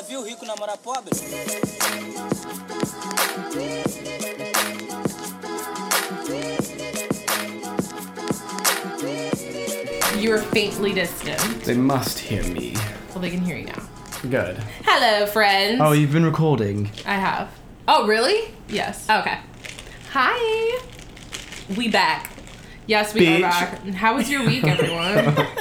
Já viu rico namorar pobre? You're faintly distant. They must hear me. Well, they can hear you now. Good. Hello, friends. Oh, you've been recording. I have. Oh, really? Yes. Okay. Hi. We back. Yes, we Bitch. are back. How was your week, everyone?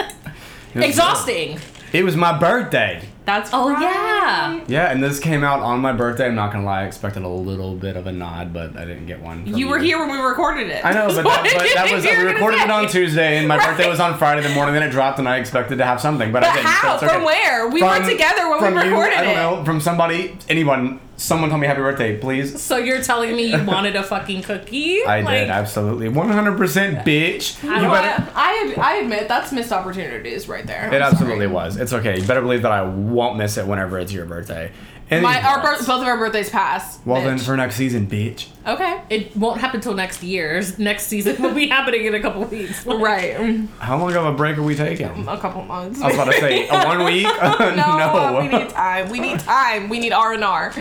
It was- Exhausting. It was my birthday. That's Oh, right. yeah. Yeah, and this came out on my birthday. I'm not gonna lie, I expected a little bit of a nod, but I didn't get one. from You were here when we recorded it. I know, but that, but that was You we recorded it on. Tuesday, and my Right. birthday was on Friday the morning. Then it dropped, and I expected to have something, but, I didn't. so how? it's okay. From where? We were together when we from you, recorded I don't it. know. From somebody, anyone, someone told me happy birthday, please. So you're telling me you wanted a fucking cookie? I Like, did absolutely, 100 percent, bitch. You Well, better. I, I admit that's missed opportunities right there. It I'm absolutely sorry. was. It's okay. You better believe that I won't miss it whenever it's your birthday. And My, our bir- both of our birthdays passed. Well, then for next season, bitch. okay. It won't happen till next year's. Next season will be happening in a couple weeks. Like, Right. How long of a break are we taking? A couple months. I was about to say a one week. no, no. we need time. We need time. We need R and R.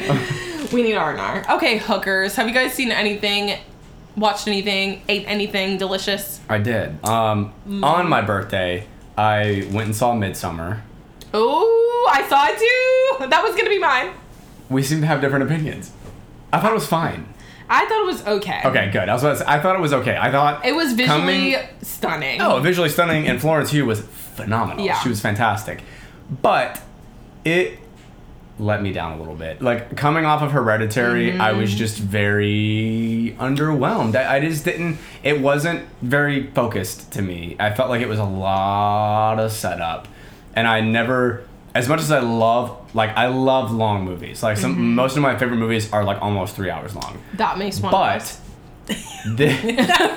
We need R and R. Okay, hookers. Have you guys seen anything? Watched anything? Ate anything delicious? I did. Um, Mm. on my birthday, I went and saw Midsommar. Oh, I saw it too. That was gonna be mine. We seem to have different opinions. I thought it was fine. I thought it was okay. Okay, good. I was about to say, I thought it was okay. I thought It was visually Coming- stunning. Oh, visually stunning, and Florence Pugh was phenomenal. Yeah. She was fantastic. But it let me down a little bit. Like coming off of Hereditary, I was Mm-hmm. just very underwhelmed. I, I just didn't. It wasn't very focused to me. I felt like it was a lot of setup, and I never. As much as I love, like I love long movies. Like some, Mm-hmm. most of my favorite movies are like almost three hours long. that makes one. But, the,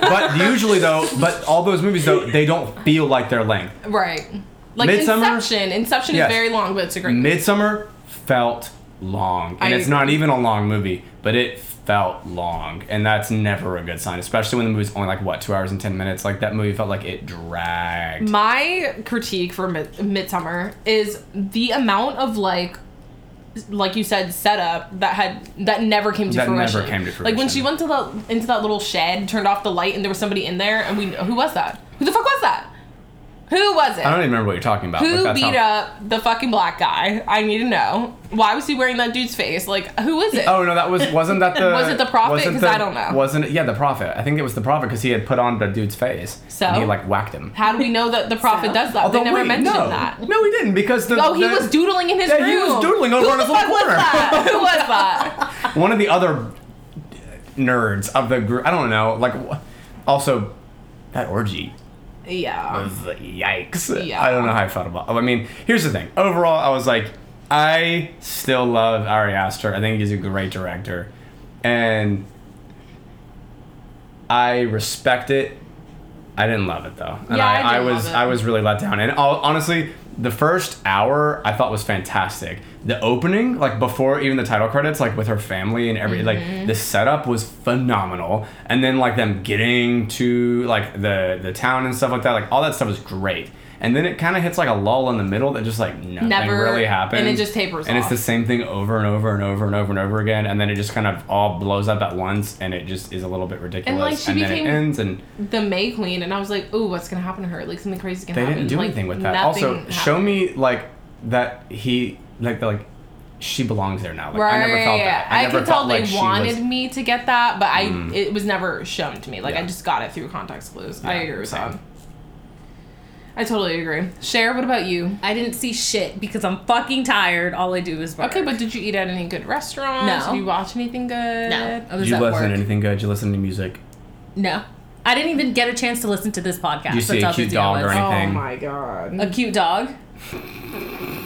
but usually though, but all those movies though, they don't feel like their length. right, like Midsommar? Inception. Inception Yes. is very long, but it's a great. Midsommar felt long, and I it's not even a long movie, but it felt long, and that's never a good sign, especially when the movie's only like what two hours and ten minutes. Like that movie felt like it dragged. My critique for Mid- Midsommar is the amount of like like you said setup that had that never came to That never fruition. came to fruition. Like when she went to the into that little shed, turned off the light and there was somebody in there and we who was that? Who the fuck was that? Who was it? I don't even remember what you're talking about. who like, beat how- up the fucking black guy? I need to know. Why was he wearing that dude's face? Like who was it? Oh no, that was wasn't that the Was it the prophet? wasn't 'Cause the- I don't know. Wasn't it? Yeah, the prophet. I think it was the prophet because he had put on the dude's face. So? and he like whacked him. How do we know that the prophet So? does that? Although, they never wait, mentioned no. that. No, he didn't because the Oh, he the- was doodling in his Yeah, room. he was doodling over Who in his the little fuck was corner. that? Who was that? one of the other nerds of the group. I don't know. Like, also that orgy Yeah. was yikes. Yeah. I don't know how I felt about. Oh, I mean, here's the thing. Overall, I was like, I still love Ari Aster. I think he's a great director, and I respect it. I didn't love it though, and Yeah, I I, I, was. I was really let down. And honestly, the first hour I thought was fantastic. The opening, like before even the title credits, like with her family and every Mm-hmm. like the setup was phenomenal. And then like them getting to like the the town and stuff like that, like all that stuff was great. And then it kind of hits like a lull in the middle that just like nothing Never- really happens. and it just tapers And off. it's the same thing over and over and over and over and over again. And then it just kind of all blows up at once, and it just is a little bit ridiculous. And like, she then became- it ends, and the May Queen, and I was like, "Ooh, what's gonna happen to her? Like something crazy gonna they happen." didn't do Like, anything with that. Also, show me like that he like the, like she belongs there now. Like Right, I never felt that. I, I, never could tell felt like they she wanted was, Mm. me to get that, but I it was never shown to me. Like I just got it through context clues. I agree with same. that. I totally agree. Share, what about you? I didn't see shit because I'm fucking tired. All I do is work. Okay, but did you eat at any good restaurants? No. Did you watch anything good? no, I was Did you listen work. to anything good? Did you listen to music? No, I didn't even get a chance to listen to this podcast. Did you see That's a how cute dog or anything? Oh my god. A cute dog.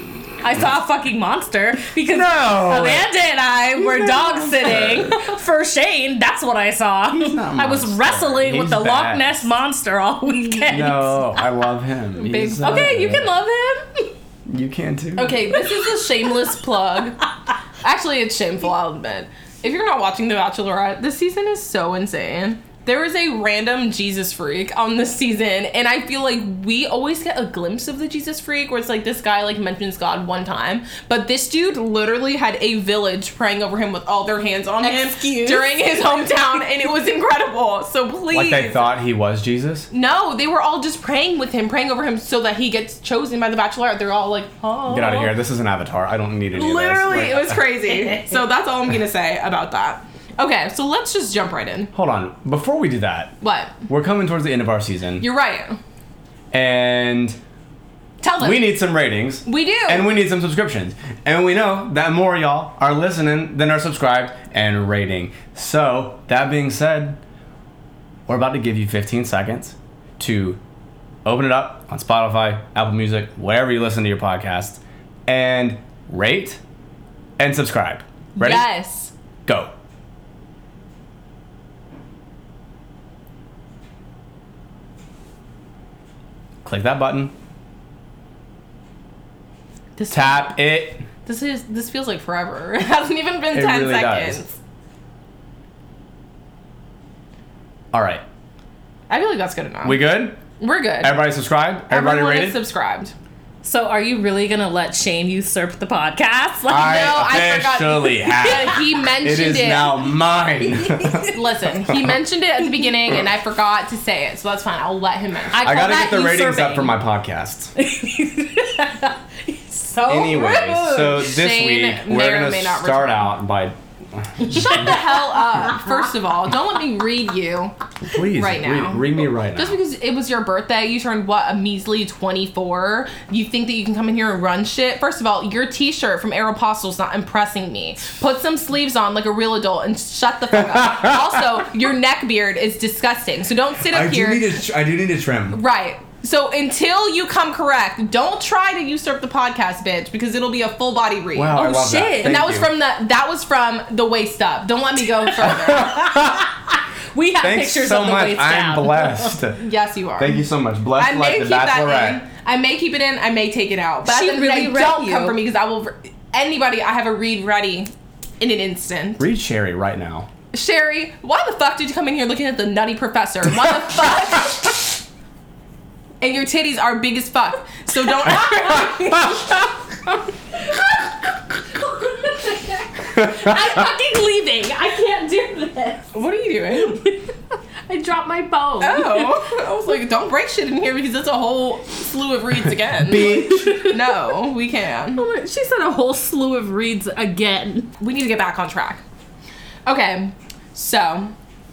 I saw a fucking monster because No. Amanda and I were dog sitting for Shane. That's what I saw. not a I was monster. wrestling with He's the Loch. Ness monster all weekend. No, I love him. Big- He's so Okay, you can love him. You can too. Okay, this is a shameless plug. Actually, it's shameful, I'll admit. If you're not watching The Bachelorette, this season is so insane. There is a random Jesus freak on this season, and I feel like we always get a glimpse of the Jesus freak where it's like this guy like mentions God one time, but this dude literally had a village praying over him with all their hands on Excuse? him during his hometown, and it was incredible. So please. Like they thought he was Jesus. no, they were all just praying with him, praying over him so that he gets chosen by the Bachelorette. They're all like, oh. Get out of here. This is an avatar. I don't need any Literally, of this. it was crazy. so that's all I'm gonna say about that. Okay, so let's just jump right in. Hold on. Before we do that, What? we're coming towards the end of our season, You're right. and Tell them. we need some ratings. We do. And we need some subscriptions. And we know that more of y'all are listening than are subscribed and rating. So, that being said, we're about to give you 15 seconds to open it up on Spotify, Apple Music, wherever you listen to your podcast, and rate and subscribe. Ready? Yes. Go. Click that button. This Tap it. This is this feels like forever. It hasn't even been It ten really does. seconds. All right. I feel like that's good enough. We good? We're good. Everybody subscribed? Everybody Everyone rated? subscribed. So are you really gonna let Shane usurp the podcast? Like, I No, I forgot. have. he mentioned It is it. now mine. Listen, he mentioned it at the beginning, and I forgot to say it, so that's fine. I'll let him mention. I. I gotta get the ratings up for my podcast. so Anyway, rude. so this Shane week we're gonna start return. out by Shut the hell up. First of all, don't let me read you. please Right now. Read, read me right now. Just because it was your birthday, you turned what a measly 24. You think that you can come in here and run shit? First of all, your T-shirt from Aeropostale's not impressing me. Put some sleeves on like a real adult and shut the fuck up. also, your neck beard is disgusting. So don't sit up here. Do need to I do need to trim. right. So until you come correct, don't try to usurp the podcast, bitch, because it'll be a full body read. Wow, I Oh, love that. shit. And Thank that was you. from the that was from the waist up. Don't let me go further. we have Thanks pictures so of the much. waist I'm down. blessed. yes, you are. Thank you so much. Blessed I may like the keep that Bachelorette. in. I may keep it in. I may take it out. But She at the end of the really day, read don't you. come for me because I will. Anybody, I have a read ready in an instant. Read Sherry right now. Sherry, why the fuck did you come in here looking at the nutty professor? Why the fuck? And your titties are big as fuck. So don't. I'm fucking leaving. I can't do this. what are you doing? I dropped my phone. Oh, I was like, don't break shit in here because it's a whole slew of reads again. Bitch. No, we can. Oh, she said a whole slew of reads again. we need to get back on track. Okay, so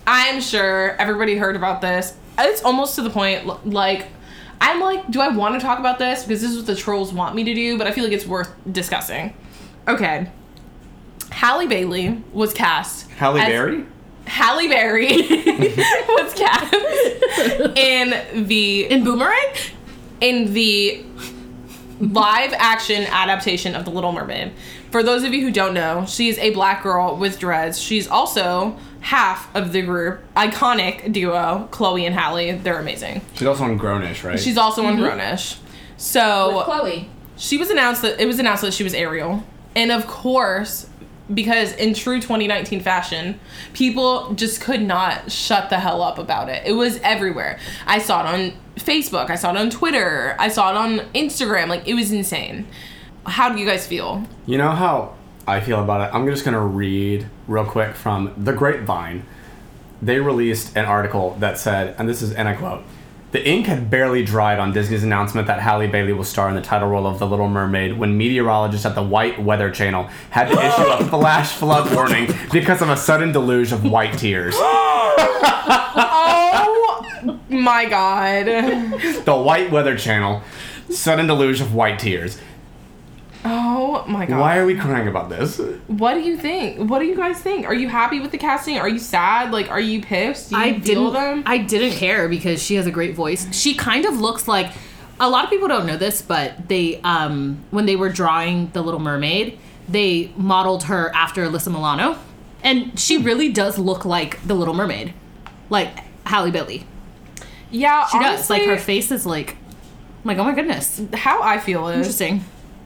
I'm sure everybody heard about this. It's almost to the point, like, I'm like, do I want to talk about this? Because this is what the trolls want me to do, but I feel like it's worth discussing. Okay. Halle Bailey was cast. Halle as- Berry? Halle Berry was cast in the In Boomerang? in the live action adaptation of The Little Mermaid. For those of you who don't know, she's a black girl with dreads. She's also half of the group iconic duo Chloe and Halle. They're amazing. She's also on Grownish, right? She's also on mm-hmm. Grownish. So With Chloe. she was announced that it was announced that she was Ariel, and of course, because in true 2019 fashion, people just could not shut the hell up about it. It was everywhere. I saw it on Facebook. I saw it on Twitter. I saw it on Instagram. Like it was insane. How do you guys feel? You know how I feel about it? I'm just going to read real quick from The Grapevine. They released an article that said, and this is, and I quote, the ink had barely dried on Disney's announcement that Halle Bailey will star in the title role of The Little Mermaid when meteorologists at the White Weather Channel had to issue a flash flood warning because of a sudden deluge of white tears. Oh my god. The White Weather Channel, sudden deluge of white tears. Oh my god. Why are we crying about this? What do you think? What do you guys think? Are you happy with the casting? Are you sad? Like, are you pissed? Do you I feel didn't. them? I didn't care because she has a great voice. She kind of looks like. A lot of people don't know this, but they um when they were drawing the Little Mermaid, they modeled her after Alyssa Milano, and she really does look like the Little Mermaid, like Halle Bailey. yeah, She does. Like her face is like, like oh my goodness, How I feel is interesting.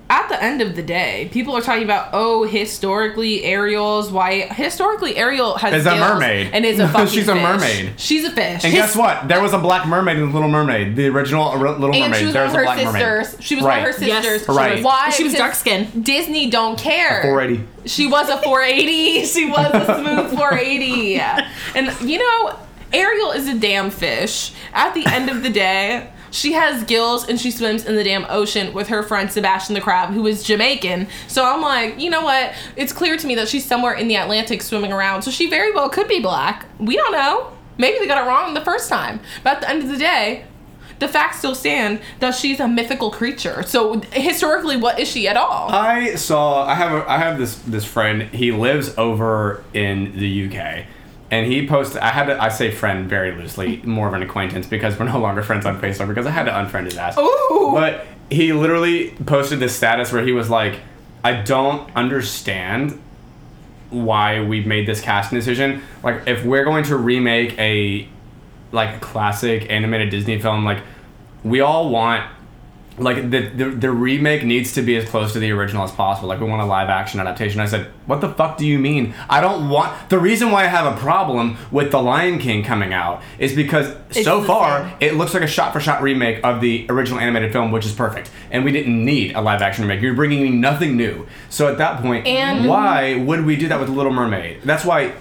At the end of the day, people are talking about oh, historically Ariel's white. Historically, Ariel has Is a mermaid. and is a fucking She's a fish. mermaid. She's a fish. And guess what? There was a black mermaid in the Little Mermaid, the original Little And Mermaid. she was there was of a her black mermaid. sisters. She was right. one of her Yes. sisters. Right. Why? She was Because dark skinned. Disney don't care. 480. She was a 480. She was a smooth 480. And you know, Ariel is a damn fish. At the end of the day, she has gills and she swims in the damn ocean with her friend Sebastian the crab, who is Jamaican. So I'm like, you know what? It's clear to me that she's somewhere in the Atlantic swimming around. So she very well could be black. We don't know. Maybe they got it wrong the first time. But at the end of the day, the facts still stand that she's a mythical creature. So historically, what is she at all? I saw. I have. A, I have this this friend. He lives over in the UK, and he posted. I had to. I say friend very loosely, more of an acquaintance because we're no longer friends on Facebook because I had to unfriend his ass. Ooh. But he literally posted this status where he was like, "I don't understand why we made this casting decision. Like, if we're going to remake a like a classic animated Disney film, like we all want like the, the the remake needs to be as close to the original as possible. Like we want a live action adaptation. I said, "What the fuck do you mean? I don't want." The reason why I have a problem with The Lion King coming out is because so far same. it looks like a shot for shot remake of the original animated film, which is perfect. And we didn't need a live action remake. You're bringing me nothing new. So at that point, And- why would we do that with Little Mermaid? That's why.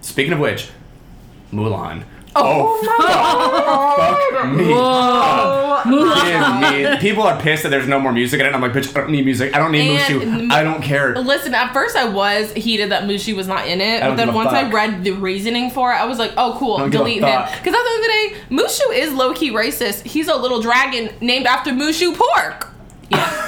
Speaking of which, Mulan. Oh, oh fuck me. Give me- People are pissed that there's no more music in it. I'm like, bitch, I don't need music. I don't need And Mushu. m- I don't care. Listen, at first I was heated that Mushu was not in it, but then once I read the reasoning for it, I was like, oh, cool, Don't give a delete him. Because at the end of the day, Mushu is low key racist. He's a little dragon named after Mushu Pork.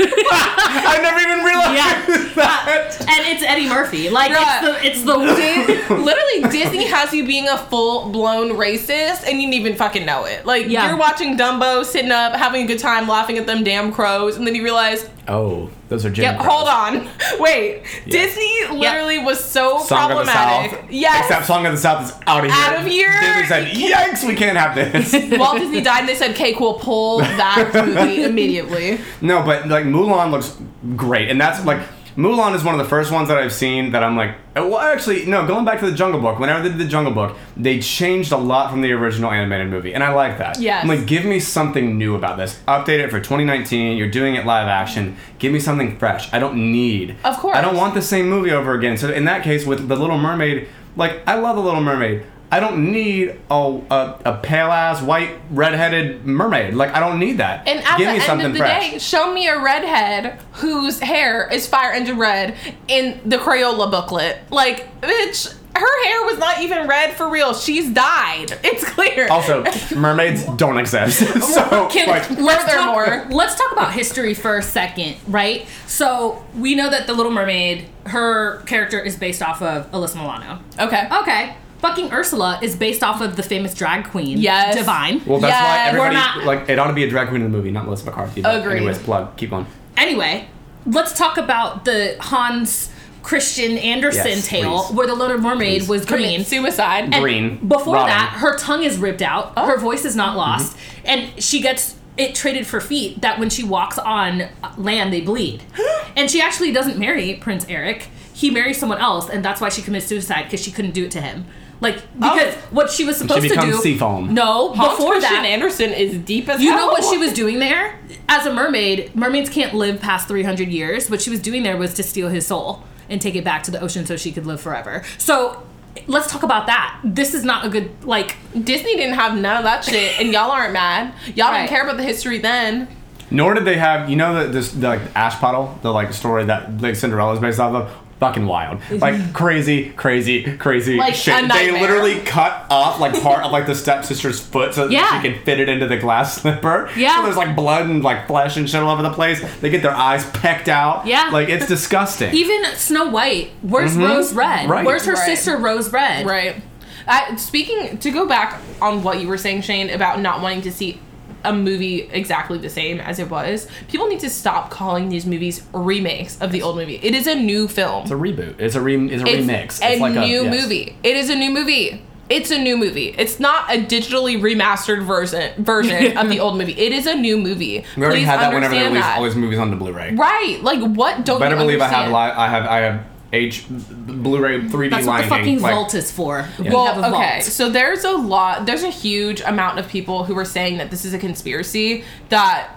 I never even realized Yeah. that. Uh, and it's Eddie Murphy. Like Bruh. it's the it's the Literally, Disney has you being a full blown racist, and you didn't even fucking know it. Like Yeah. you're watching Dumbo, sitting up, having a good time, laughing at them damn crows, and then you realize, Oh, those are Jim. yep, hold on, wait, Disney literally was so Song of the problematic. South. Yes, Except Song of the South is out of here. Out of here. Disney said, yikes, we can't have this. Walt Disney died, and they said, "Okay, cool, pull that movie immediately." no, but like Mulan looks great. And that's like, Mulan is one of the first ones that I've seen that I'm like, oh, well, actually, no, going back to the Jungle Book, whenever they did the Jungle Book, they changed a lot from the original animated movie. And I like that. Yes. I'm like, give me something new about this. Update it for 2019. You're doing it live action. Give me something fresh. I don't need. Of course. I don't want the same movie over again. So in that case, with The Little Mermaid, like, I love The Little Mermaid. I don't need a, a, a pale ass white redheaded mermaid. Like I don't need that. And at Give the me end something of the fresh. day, show me a redhead whose hair is fire engine red in the Crayola booklet. Like, bitch, her hair was not even red for real. She's dyed. It's clear. Also, mermaids don't exist. so Can, like, let's Furthermore. talk, let's talk about history for a second, right? So we know that the Little Mermaid, her character is based off of Alyssa Milano. okay. Okay, fucking Ursula is based off of the famous drag queen, Yes. Divine. well, that's Yes, why we're everybody not- like it ought to be a drag queen in the movie, not Melissa McCarthy. But Agreed. Anyways, plug. Keep going. Anyway, let's talk about the Hans Christian Andersen Yes, tale please. where the Little Mermaid Please. was Commit green. suicide. And Green. Before Robin. that, her tongue is ripped out. Oh. Her voice is not lost, Mm-hmm. and she gets it traded for feet. That when she walks on land, they bleed. and she actually doesn't marry Prince Eric. He marries someone else, and that's why she commits suicide because she couldn't do it to him. Like because Oh. what she was supposed to do. She becomes do. Seafoam. No, Hans before Christian that, Andersen is deep as you hell. know what she was doing there? As a mermaid, mermaids can't live past 300 years. What she was doing there was to steal his soul and take it back to the ocean so she could live forever. So let's talk about that. This is not a good, like, Disney didn't have none of that shit, and y'all aren't mad. Y'all Right. didn't care about the history then. Nor did they have, you know, the this the, like Aschenputtel, the like story that like Cinderella's based off of. Fucking wild, like crazy, crazy, crazy Like shit. a They nightmare. literally cut off like part of like the stepsister's foot so that Yeah. she can fit it into the glass slipper. Yeah. So there's like blood and like flesh and shit all over the place. They get their eyes pecked out. Yeah. Like it's disgusting. even Snow White, where's Rose Red? Mm-hmm. Right. Where's her Right. sister Rose Red? Right. I, speaking to go back on what you were saying, Shane, about not wanting to see a movie exactly the same as it was. People need to stop calling these movies remakes of the old movie. It is a new film. it's a reboot. It's a re. It's a It's remix. a it's like new yes. movie. It is a new movie. It's a new movie. It's not a digitally remastered version version of the old movie. It is a new movie. We already Please had that whenever they understand released that. all these movies onto Blu-ray. Right. Like what don't Better you believe I have understand? li- I have I have H Blu-ray 3D That's what the fucking like, vault is for. We have Well, a okay. vault. So there's a lot. There's a huge amount of people who are saying that this is a conspiracy. That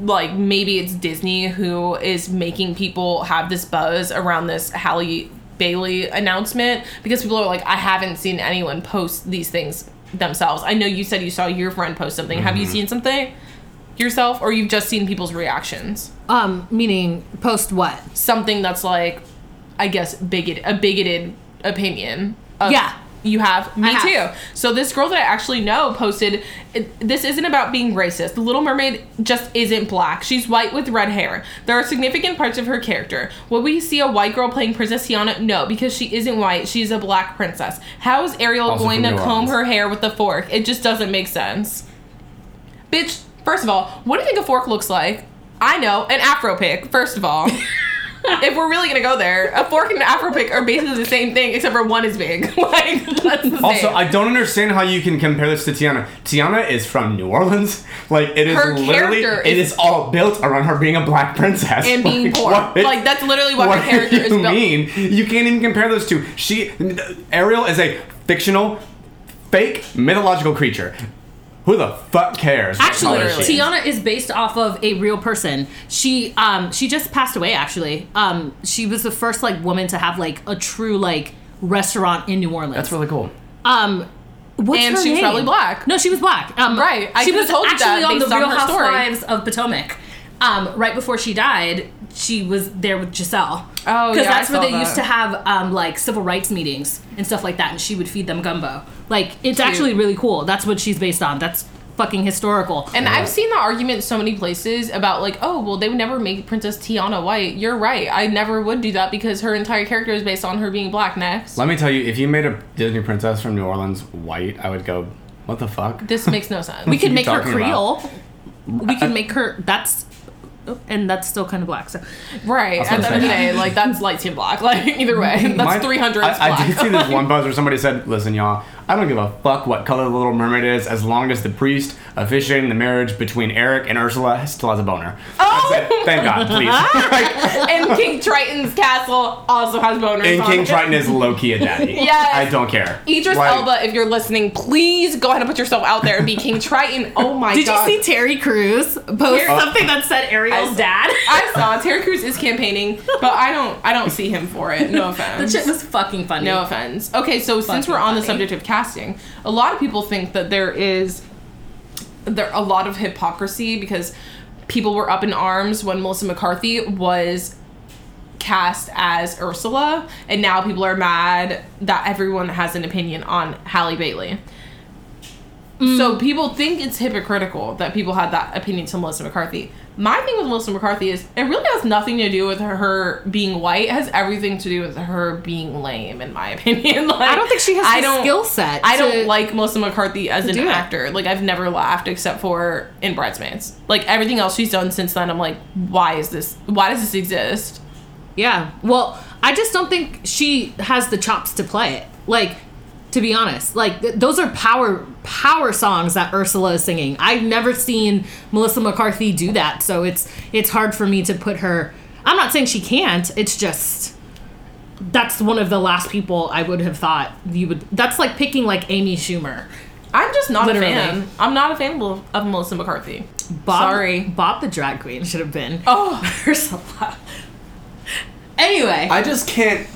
like maybe it's Disney who is making people have this buzz around this Halle Bailey announcement because people are like, I haven't seen anyone post these things themselves. I know you said you saw your friend post something. Have Mm-hmm. you seen something yourself, or you've just seen people's reactions? Um, meaning post what? Something that's like, I guess, bigot a bigoted opinion. Of, Yeah. You have me I have. too. So this girl that I actually know posted. This isn't about being racist. The Little Mermaid just isn't black. She's white with red hair. There are significant parts of her character. Will we see a white girl playing Princess Tiana? No, because she isn't white. She's a black princess. How is Ariel Also going to comb Orleans. her hair with a fork? It just doesn't make sense. Bitch, first of all, what do you think a fork looks like? I know, an afro pick, first of all. if we're really gonna go there, a fork and an afro pick are basically the same thing, except for one is big. like that's the same. Also, I don't understand how you can compare this to Tiana. Tiana is from New Orleans. Like it is Her literally character it is- is all built around her being a black princess and being Like, poor. what- Like that's literally what, what her character do is you built. mean? You can't even compare those two. She Ariel is a fictional, fake mythological creature. Who the fuck cares? Actually, color she is? Tiana is based off of a real person. She um she just passed away actually. Um she was the first like woman to have like a true like restaurant in New Orleans. That's really cool. um what's And her she was name? probably black. No, she was black. Um Right. I she was told actually that on the based on Real her story. Housewives of Potomac. Um, right before she died, she was there with Gizelle. Oh, because yeah, I that's where they that. used to have um, like civil rights meetings and stuff like that, and she would feed them gumbo. Like it's Cute. actually really cool. That's what she's based on. That's fucking historical. And I've seen the argument so many places about like, oh, well, they would never make Princess Tiana white. You're right. I never would do that because her entire character is based on her being black. Next, Let me tell you, if you made a Disney princess from New Orleans white, I would go, what the fuck? this makes no sense. we could make her talking Creole. We could make her. That's. Oh, and that's still kind of black. So Right. At the end of the day, like that's light skin black. Like either way, that's My- three hundred. I, I did see this one post where somebody said, "Listen, y'all, I don't give a fuck what color the Little Mermaid is, as long as the priest Uh, officiating the marriage between Eric and Ursula still has a boner." Oh! That's it. Thank God, please. Like, and King Triton's castle also has boners. and on King it. Triton is low key a daddy. Yes. I don't care. Idris Like, Elba, if you're listening, please go ahead and put yourself out there and be King Triton. Oh my Did god. Did you see Terry Crews post Oh. something that said Ariel's I- dad? I saw Terry Crews is campaigning, but I don't I don't see him for it. No that offense. shit was fucking funny. No offense. Okay, so since we're on the subject of casting, a lot of people think that there is there a lot of hypocrisy because people were up in arms when Melissa McCarthy was cast as Ursula, and now people are mad that everyone has an opinion on Halle Bailey. Mm. So people think it's hypocritical that people had that opinion to Melissa McCarthy. My thing with Melissa McCarthy is it really has nothing to do with her, being white. It has everything to do with her being lame, in my opinion. Like, I don't think she has I the don't- skill set I don't like Melissa McCarthy as an do it. actor. Like I've never laughed except for in Bridesmaids. Like everything else she's done since then, I'm like, why is this? Why does this exist? Yeah. Well, I just don't think she has the chops to play it. Like, to be honest, like th- those are power power songs that Ursula is singing. I've never seen Melissa McCarthy do that, so it's it's hard for me to put her. I'm not saying she can't. It's just that's one of the last people I would have thought you would. That's like picking like Amy Schumer. I'm just not Literally. a fan. I'm not a fan of, of Melissa McCarthy. Bob, Sorry. Bob the drag queen should have been Oh, Ursula. Anyway, I just can't.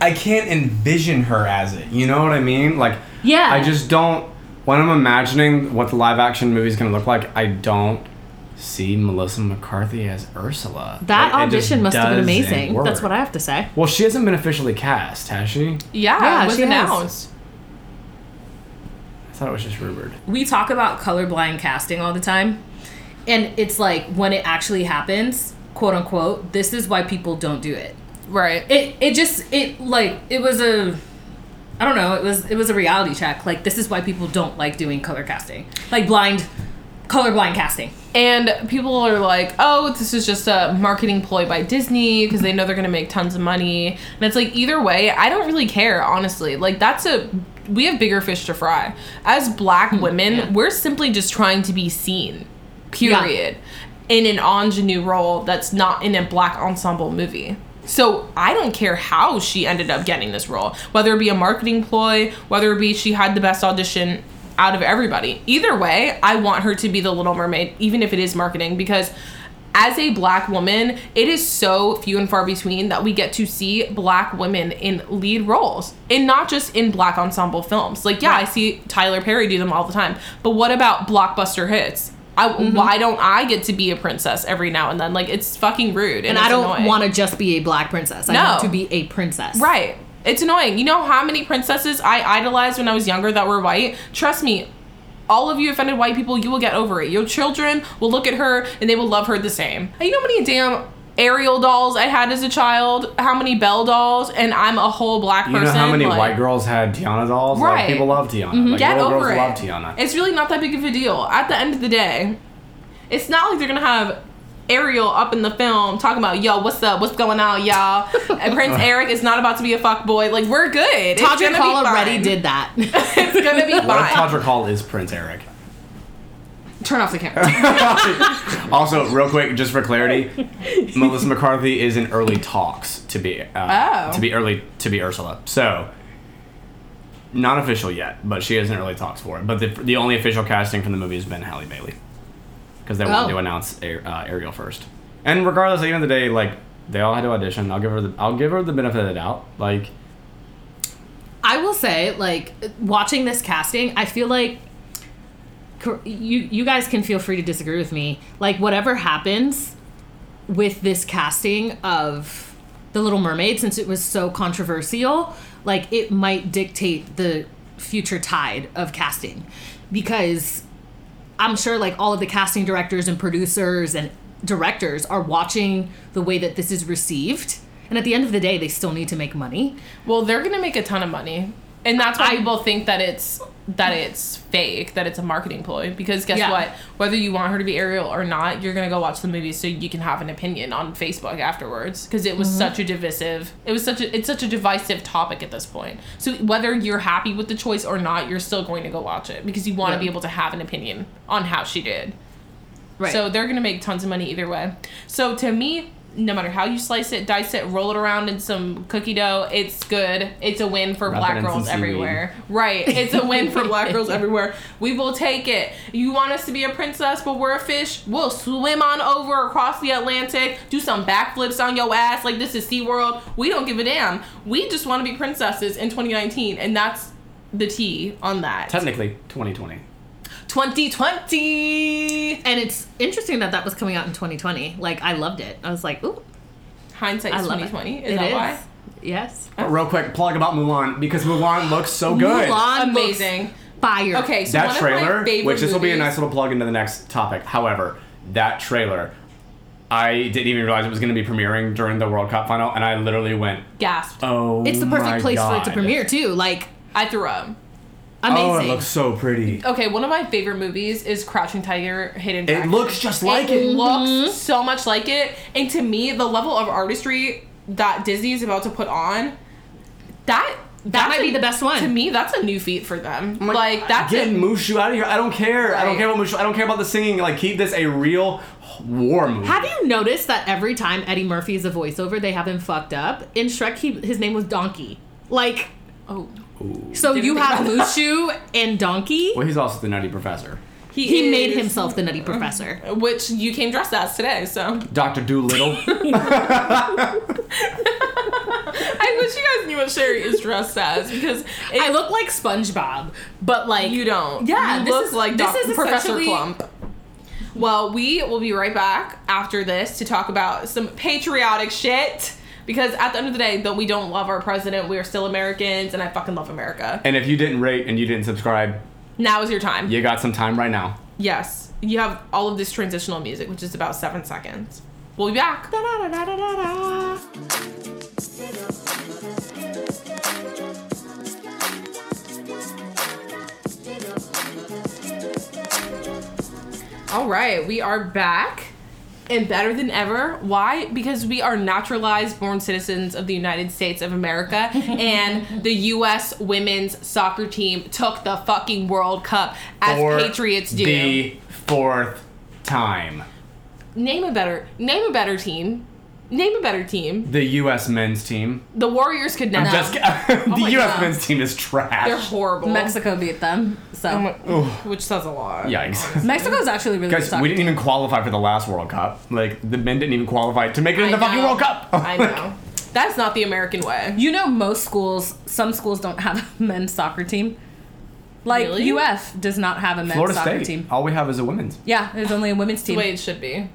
I can't envision her as it. You know what I mean? Like, Yeah. I just don't. When I'm imagining what the live action movie is gonna look like, I don't see Melissa McCarthy as Ursula. that Like, it just audition must have been doesn't amazing. That's what I have to say. Well, she hasn't been officially cast, has she? yeah, Yeah, it was she has. announced. I thought it was just rumored. we talk about colorblind casting all the time and it's like when it actually happens quote unquote this is why people don't do it Right. it it just it like it was a i don't know it was it was a reality check like this is why people don't like doing color casting like blind colorblind casting And people are like, oh, this is just a marketing ploy by Disney because they know they're going to make tons of money. And it's like, either way, I don't really care, honestly. Like, that's a we have bigger fish to fry. As black hmm. women, yeah. we're simply just trying to be seen. Period. In an ingenue role that's not in a black ensemble movie. So I don't care how she ended up getting this role, whether it be a marketing ploy, whether it be she had the best audition out of everybody. Either way, I want her to be the Little Mermaid, even if it is marketing, because as a black woman, it is so few and far between that we get to see black women in lead roles and not just in black ensemble films. Like, yeah, I see Tyler Perry do them all the time, but what about blockbuster hits? I, Mm-hmm. Why don't I get to be a princess every now and then? Like, it's fucking rude. And it's I don't want to just be a black princess. I No. want to be a princess. Right. It's annoying. You know how many princesses I idolized when I was younger that were white? Trust me, all of you offended white people, you will get over it. Your children will look at her and they will love her the same. You know how many damn Ariel dolls I had as a child? How many Belle dolls? And I'm a whole black person. You know how many like- white girls had Tiana dolls? Right. Mm-hmm. people love Tiana. Like, Get little over girls it. love Tiana. It's really not that big of a deal. At the end of the day, it's not like they're gonna have Ariel up in the film talking about yo, what's up, what's going on, y'all. And Prince Eric is not about to be a fuck boy. Like we're good. It's Todrick Hall already did that. it's gonna be fine. what if fine. Todrick Hall is Prince Eric? Turn off the camera. Also, real quick, just for clarity, Melissa McCarthy is in early talks to be uh, Oh. to be early to be Ursula. So, not official yet, but she is in early talks for it. But the, the only official casting from the movie has been Halle Bailey because they wanted Oh. to announce A- uh, Ariel first. And regardless, at the end of the day, like they all had to audition. I'll give her the I'll give her the benefit of the doubt. Like I will say, like, watching this casting, I feel like you you guys can feel free to disagree with me. Like, whatever happens with this casting of the Little Mermaid, since it was so controversial, like it might dictate the future tide of casting, because I'm sure like all of the casting directors and producers and directors are watching the way that this is received. And at the end of the day, they still need to make money. well, they're gonna make a ton of money, and that's why I- people think that it's that it's fake, that it's a marketing ploy. Because guess Yeah. what? Whether you want her to be Ariel or not, you're gonna go watch the movie so you can have an opinion on Facebook afterwards. Because it was Mm-hmm. such a divisive, it was such a, it's such a divisive topic at this point. So whether you're happy with the choice or not, you're still going to go watch it because you want to Yeah. be able to have an opinion on how she did. Right. So they're gonna make tons of money either way. So to me, no matter how you slice it, dice it, roll it around in some cookie dough, it's good. It's a win for Wrap black girls everywhere. Right. It's a win for black girls everywhere. We will take it. You want us to be a princess, but we're a fish? We'll swim on over across the Atlantic, do some backflips on your ass like this is SeaWorld. We don't give a damn. We just want to be princesses in 2019, and that's the T on that. technically 2020. 2020. And it's interesting that that was coming out in 2020. Like I loved it. I was like, ooh, Hindsight I love 2020. it. Is It that why? Yes. But real quick, plug about Mulan because Mulan looks so good. Mulan looks Amazing. fire. Okay, so that one trailer, of my favorite which this will be a nice little plug into the next topic. However, that trailer, I didn't even realize it was going to be premiering during the World Cup final, and I literally went, gasped. "Oh, It's the my perfect place for it to premiere too. Like I threw up. Amazing. Oh, it looks so pretty. Okay, one of my favorite movies is Crouching Tiger, Hidden Dragon. It looks just like it it. looks mm-hmm. so much like it, and to me, the level of artistry that Disney is about to put on, that that might be the best one. To me, that's a new feat for them. I'm Like, that's get a, Mushu out of here. I don't care. I don't care about Mushu. I don't care about the singing. Like keep this a real war movie. Have you noticed that every time Eddie Murphy is a voiceover, they have him fucked up? In Shrek, he, his name was Donkey. Like, oh, so Didn't you think have Mushu and Donkey. well, he's also the Nutty Professor. He made is- himself the Nutty Professor. Uh, which you came dressed as today. So Doctor Doolittle. I wish you guys knew what Sherry is dressed as because it, I look like SpongeBob, but like You don't. Yeah, you this look is- like this Doc- is Professor essentially- Klump. Well, we will be right back after this to talk about some patriotic shit. Because at the end of the day, though we don't love our president, we are still Americans, and I fucking love America. and if you didn't rate and you didn't subscribe, Now is your time. you got some time right now. Yes, you have all of this transitional music, which is about seven seconds. We'll be back. All right, we are back. And better than ever. Why? Because we are naturalized born citizens of the United States of America, and the U.S. women's soccer team took the fucking World Cup as For Patriots do. The fourth time. name a better name a better team. Name a better team. The U.S. men's team. The Warriors could never. Just oh the my U.S. God. men's team is trash. They're horrible. Mexico beat them. So Oh which says a lot. Yikes. Mexico's actually really Guys, good soccer we didn't even qualify for the last World Cup. Like the men didn't even qualify to make it in the fucking. World Cup. I know. That's not the American way. You know, most schools, some schools don't have a men's soccer team. Like Really? UF does not have a men's Florida soccer State. team. All we have is a women's. Yeah, there's only a women's team. the way it should be.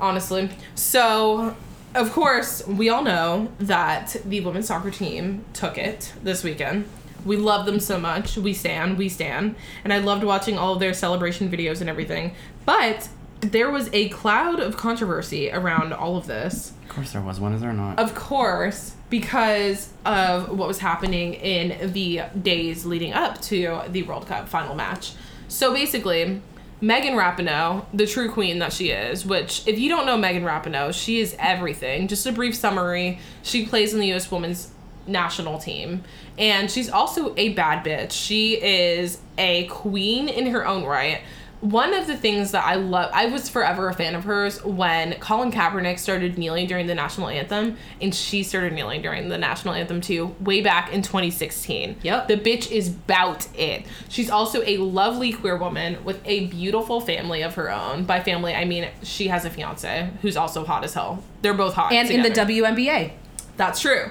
Honestly. So, of course, we all know that the women's soccer team took it this weekend. We love them so much. We stand, we stand. And I loved watching all of their celebration videos and everything. But there was a cloud of controversy around all of this. Of course there was one, is there not? Of course, because of what was happening in the days leading up to the World Cup final match. So basically, Megan Rapinoe, the true queen that she is, which if you don't know Megan Rapinoe, she is everything. Just a brief summary, she plays in the US women's national team and she's also a bad bitch. She is a queen in her own right. One of the things that I love, I was forever a fan of hers when Colin Kaepernick started kneeling during the national anthem, and she started kneeling during the national anthem too, way back in 2016. Yep. The bitch is bout it. She's also a lovely queer woman with a beautiful family of her own. By family, I mean she has a fiance who's also hot as hell. They're both hot. and in the together. WNBA. That's true.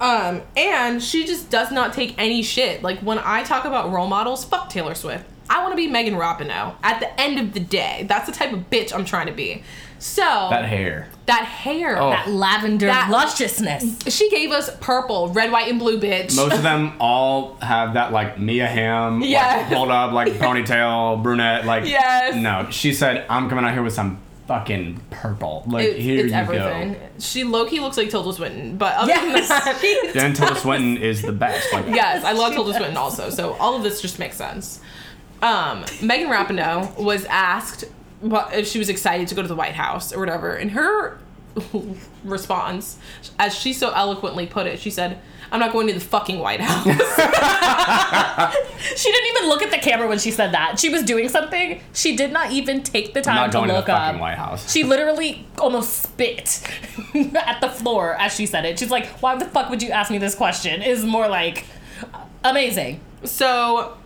Um, and she just does not take any shit. Like when I talk about role models, fuck Taylor Swift. I want to be Megan Rapinoe. At the end of the day, that's the type of bitch I'm trying to be. So that hair. that hair, Oh. That lavender That- lusciousness. she gave us purple, red, white, and blue, bitch. Most of them all have that like Mia Hamm, Yes. like pulled up, like ponytail, brunette, like Yes. No, she said I'm coming out here with some fucking purple. Like It- here it's you everything. go. She low key looks like Tilda Swinton, but other Yes. than that, Then Tilda Swinton is the best. Like yes, I love Tilda Swinton also. So all of this just makes sense. Um, Megan Rapinoe was asked what if she was excited to go to the White House or whatever, and her response, as she so eloquently put it, she said, "I'm not going to the fucking White House." She didn't even look at the camera when she said that. She was doing something. She did not even take the I'm time not to going to the look fucking up. White House. She literally almost spit at the floor as she said it. She's like, "Why the fuck would you ask me this question?" Is more like amazing. So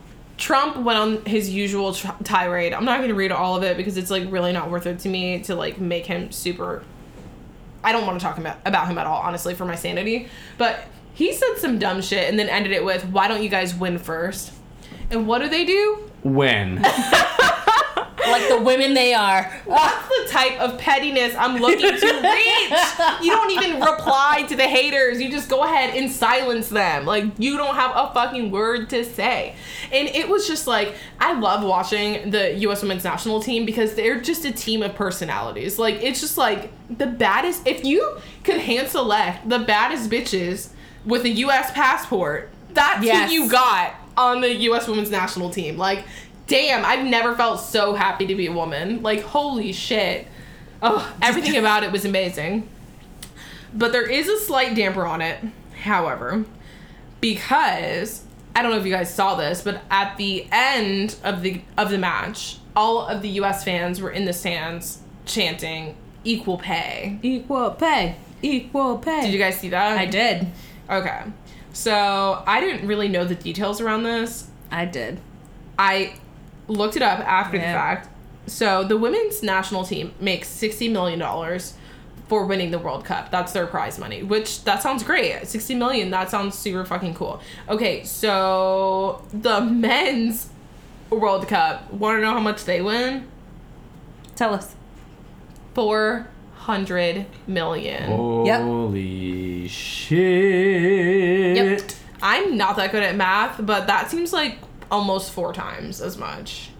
Trump went on his usual tr- tirade. I'm not going to read all of it because it's like really not worth it to me to like make him super. I don't want to talk about about him at all, honestly, for my sanity. But he said some dumb shit and then ended it with, "Why don't you guys win first? And what do they do? when Like the women they are. That's the type of pettiness I'm looking to reach. You don't even reply to the haters. You just go ahead and silence them. Like you don't have a fucking word to say. And it was just like I love watching the US women's national team because they're just a team of personalities. Like it's just like the baddest if you could hand select the baddest bitches with a US passport, that's Yes. who you got on the US women's national team. Like damn, I've never felt so happy to be a woman. Like, holy shit. Oh, everything about it was amazing. But there is a slight damper on it, however, because I don't know if you guys saw this, but at the end of the of the match, all of the US fans were in the stands chanting equal pay. Equal pay. Equal pay. Did you guys see that? I did. Okay. So, I didn't really know the details around this. I did. I looked it up after the fact. So the women's national team makes sixty million dollars for winning the World Cup. That's their prize money, which that sounds great. Sixty million, that sounds super fucking cool. Okay, so the men's World Cup. Want to know how much they win? Tell us. Four hundred million. Yep. Holy shit. Yep. I'm not that good at math, but that seems like almost four times as much.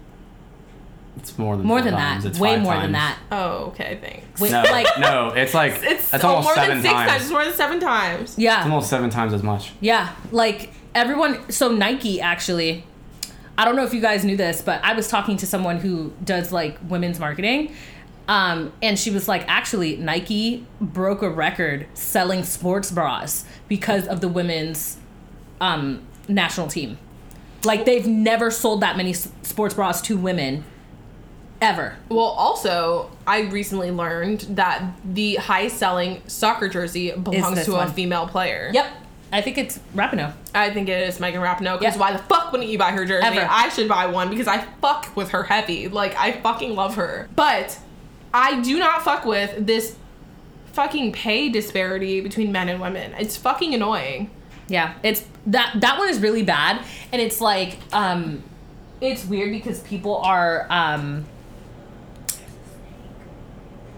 It's more than More than times. that. It's Way five more than that. Oh, okay, thanks. Wait, No, like no, it's like It's that's oh, almost more seven than six times. times. It's more than seven times. yeah. It's almost seven times as much. Yeah, like everyone. So Nike actually, I don't know if you guys knew this, but I was talking to someone who does like women's marketing. Um, and she was like, actually, Nike broke a record selling sports bras because of the women's um, national team. Like they've never sold that many sports bras to women ever. Well, also, I recently learned that the highest selling soccer jersey belongs to a female player. Yep, I think it's Rapinoe. I think it is Megan Rapinoe. Because Yeah. why the fuck wouldn't you buy her jersey? Ever. I should buy one because I fuck with her heavy. Like I fucking love her. But I do not fuck with this fucking pay disparity between men and women. It's fucking annoying. Yeah, it's that that one is really bad, and it's like um, it's weird because people are um,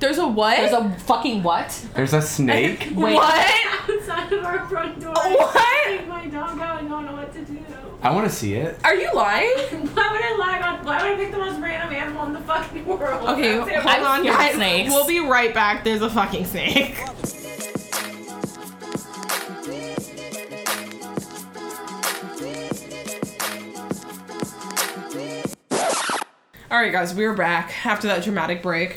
There's a what? there's a fucking what? There's a snake. Wait. what? outside of our front door. What? Take my dog out and don't know what to do. I want to see it. Are you lying? Why would I lie on? Why would I pick the most random animal in the fucking world? Okay, That's it. hold on, scared of guys. snakes. We'll be right back. There's a fucking snake. Right, guys, we're back after that dramatic break.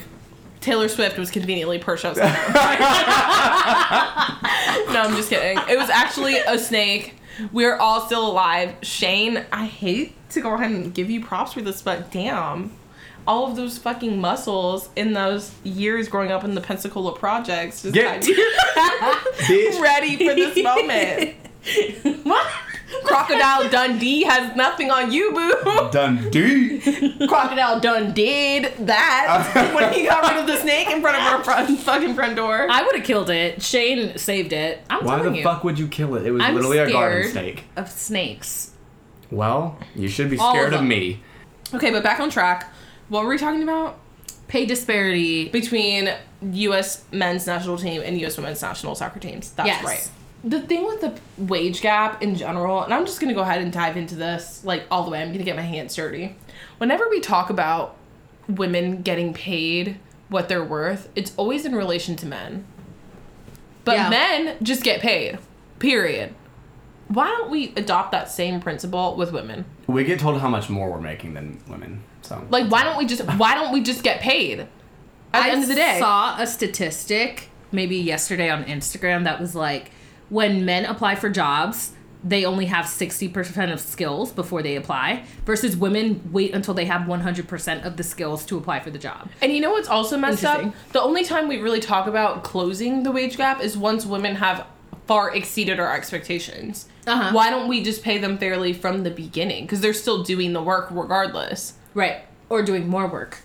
Taylor Swift was conveniently perched outside. no, I'm just kidding. It was actually a snake. We're all still alive. Shane, I hate to go ahead and give you props for this, but damn. All of those fucking muscles in those years growing up in the Pensacola projects just Get- got you ready for this moment. What? Crocodile Dundee has nothing on you, boo. Dundee. Crocodile Dundee did that when he got rid of the snake in front of our front, fucking front door. I would have killed it. Shane saved it. I'm Why telling the you. fuck would you kill it? It was I'm literally a garden snake. of snakes. Well, you should be All of scared of them. me. Okay, but back on track. What were we talking about? Pay disparity. Between U.S. men's national team and U.S. women's national soccer teams. That's Yes. right. The thing with the wage gap in general, and I'm just gonna go ahead and dive into this like all the way. I'm gonna get my hands dirty. Whenever we talk about women getting paid what they're worth, it's always in relation to men. But Yeah. men just get paid. Period. Why don't we adopt that same principle with women? We get told how much more we're making than women. So Like why don't we just why don't we just get paid? At the I end of the day. saw a statistic maybe yesterday on Instagram that was like when men apply for jobs, they only have 60% of skills before they apply versus women wait until they have 100% of the skills to apply for the job. And you know what's also messed up? The only time we really talk about closing the wage gap is once women have far exceeded our expectations. Uh-huh. Why don't we just pay them fairly from the beginning? Because they're still doing the work regardless. Right. Or doing more work.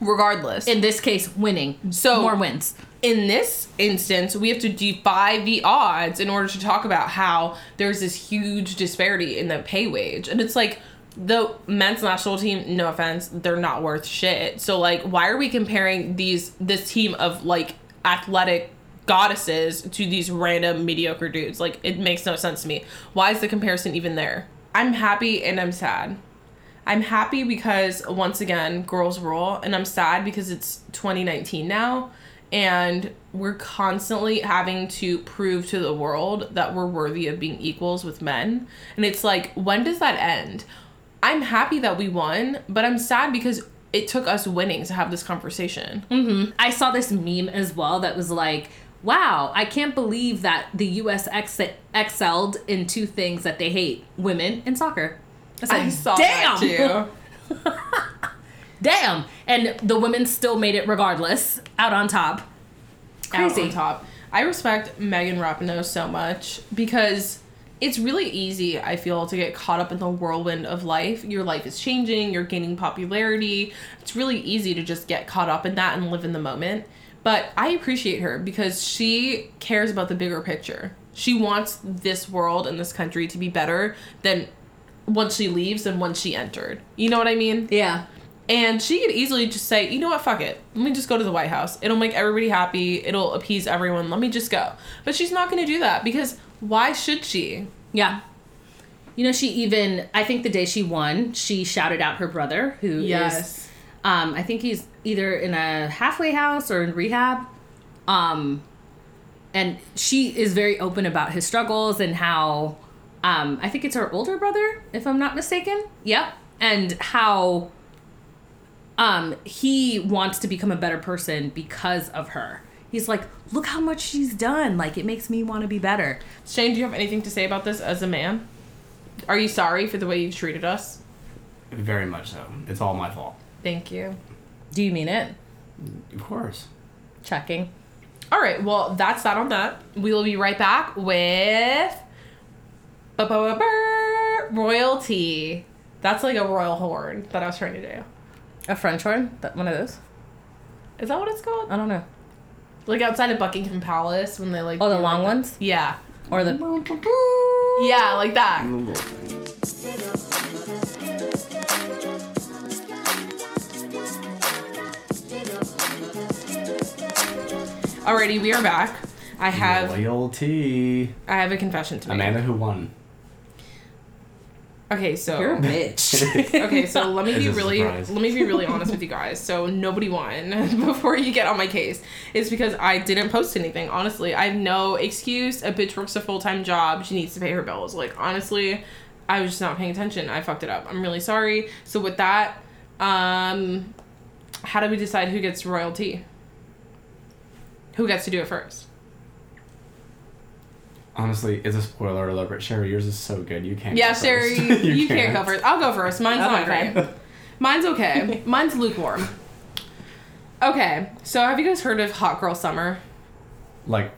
Regardless. In this case, winning. So- more wins. in this instance, we have to defy the odds in order to talk about how there's this huge disparity in the pay wage. And it's like the men's national team, no offense, they're not worth shit. So like why are we comparing these this team of like athletic goddesses to these random mediocre dudes? Like it makes no sense to me. Why is the comparison even there? I'm happy and I'm sad. I'm happy because once again, girls rule, and I'm sad because it's 2019 now, and we're constantly having to prove to the world that we're worthy of being equals with men. And it's like, when does that end? I'm happy that we won, but I'm sad because it took us winning to have this conversation. Mm-hmm. I saw this meme as well that was like, wow, I can't believe that the US ex- excelled in two things that they hate women and soccer. It's like, I saw damn, that too. damn. And the women still made it regardless, out on top. out on top. I respect Megan Rapinoe so much because it's really easy, I feel, to get caught up in the whirlwind of life. Your life is changing, you're gaining popularity. It's really easy to just get caught up in that and live in the moment. But I appreciate her because she cares about the bigger picture. She wants this world and this country to be better than once she leaves than once she entered. You know what I mean? Yeah. And she could easily just say, you know what, fuck it. Let me just go to the White House. It'll make everybody happy. It'll appease everyone. Let me just go. But she's not going to do that because why should she? Yeah. You know, she even, I think the day she won, she shouted out her brother, who is, Yes. um, I think he's either in a halfway house or in rehab. Um, and she is very open about his struggles and how, um, I think it's her older brother, if I'm not mistaken. Yep. And how, um, he wants to become a better person because of her. He's like, look how much she's done. Like, it makes me want to be better. Shane, do you have anything to say about this as a man? Are you sorry for the way you've treated us? Very much so. It's all my fault. Thank you. Do you mean it? Of course. Checking. All right, well, that's that on that. We will be right back with royalty. That's like a royal horn that I was trying to do. A French horn? That one of those? Is that what it's called? I don't know. Like outside of Buckingham Palace when they like. Oh, the long like, ones? Yeah. Or the. Yeah, like that. Alrighty, we are back. I have Loyalty. I have a confession to make. Amanda who won. Okay, so You're a bitch. okay, so let me be really surprise. let me be really honest with you guys. So nobody won before you get on my case. It's because I didn't post anything. Honestly, I have no excuse. A bitch works a full time job. She needs to pay her bills. Like honestly, I was just not paying attention. I fucked it up. I'm really sorry. So with that, um, how do we decide who gets royalty? Who gets to do it first? Honestly, it's a spoiler alert, but Sherry, yours is so good. You can't. Yeah, go Sherry, first. you, can't go first. I'll go first. Mine's not Okay. great. Mine's okay. Mine's lukewarm. Okay, so have you guys heard of Hot Girl Summer? Like,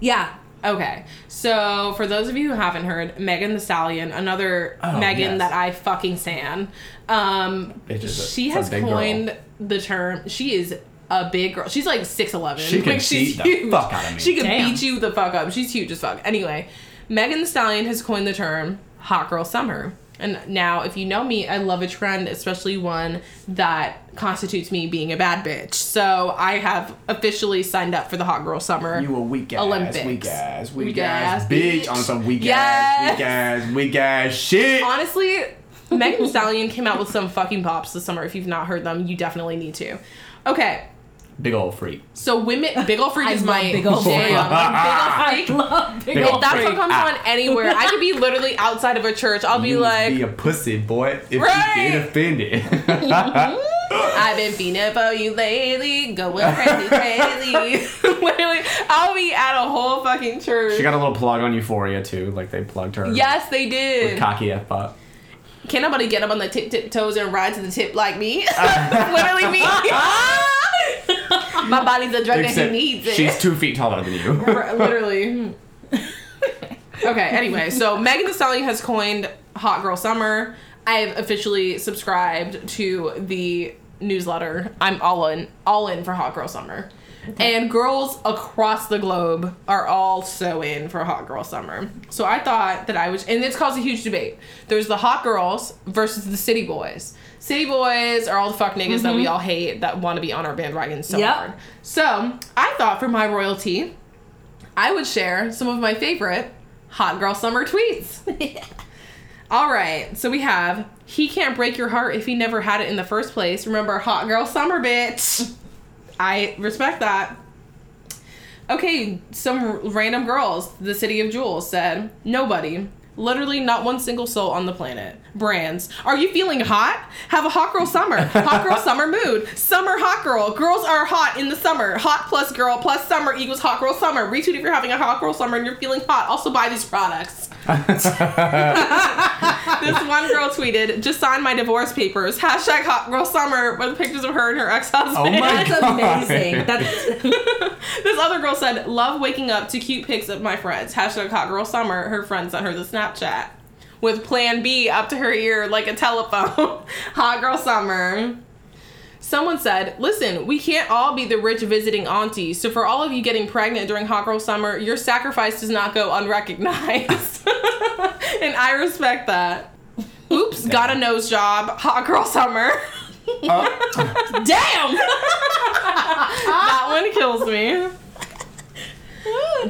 yeah. Okay, so for those of you who haven't heard, Megan Thee Stallion, another Oh, Megan yes. that I fucking stan, um, Bitch is a- she has big girl. coined the term. She is a big girl. She's like six eleven. She can like, she's beat the fuck out of me. She can Damn. beat you the fuck up. She's huge as fuck. Anyway, Megan Thee Stallion has coined the term "Hot Girl Summer." And now, if you know me, I love a trend, especially one that constitutes me being a bad bitch. So I have officially signed up for the Hot Girl Summer. you a weak ass, Olympics. weak ass, weak, Weak ass, ass bitch bitch. on some weak Yes. ass, weak ass, weak ass shit. Honestly, Megan Thee Stallion came out with some fucking pops this summer. If you've not heard them, you definitely need to. Okay, Big old freak. so women, Big Ol' Freak I is my Big Ol' Freak. jam. I Big Ol' Freak. love big Big If ol' that freak. song comes Ah. on anywhere, I could be literally outside of a church. I'll be you like, be a pussy boy if Right. you get offended. I've been feeling for you lately, going crazy, crazy. literally, I'll be at a whole fucking church. she got a little plug on Euphoria too, like they plugged her. yes, they With did. cocky F up. Can't nobody get up on the tip tip toes and ride to the tip like me. literally me. My body's a drug that Except he needs it. she's two feet taller than you. Literally. okay, anyway, so Megan Thee Stallion has coined Hot Girl Summer. I've officially subscribed to the newsletter. I'm all in, all in for Hot Girl Summer. And girls across the globe are all so in for Hot Girl Summer. So I thought that I was, and it's caused a huge debate. There's the hot girls versus the city boys. City boys are all the fuck niggas that we mm-hmm. all hate that want to be on our bandwagon so Yep. hard. So I thought for my royalty, I would share some of my favorite hot girl summer tweets. All right, so we have he can't break your heart if he never had it in the first place. Remember, hot girl summer, bitch. I respect that. Okay, some random girls, the city of jewels said nobody. Literally, not one single soul on the planet. Brands. Are you feeling hot? Have a hot girl summer. Hot girl summer mood. Summer hot girl. Girls are hot in the summer. Hot plus girl plus summer equals hot girl summer. Retweet if you're having a hot girl summer and you're feeling hot. Also buy these products. this one girl tweeted, just signed my divorce papers. Hashtag hot girl summer with pictures of her and her ex-husband. Oh my That's God. amazing. That's this other girl said, love waking up to cute pics of my friends. Hashtag hot girl summer. Her friend sent her the Snapchat. With plan B up to her ear like a telephone. hot girl summer. Someone said, listen, we can't all be the rich visiting aunties. So for all of you getting pregnant during hot girl summer, your sacrifice does not go unrecognized. and I respect that. Oops, got a nose job. Hot girl summer. Uh. damn. that one kills me.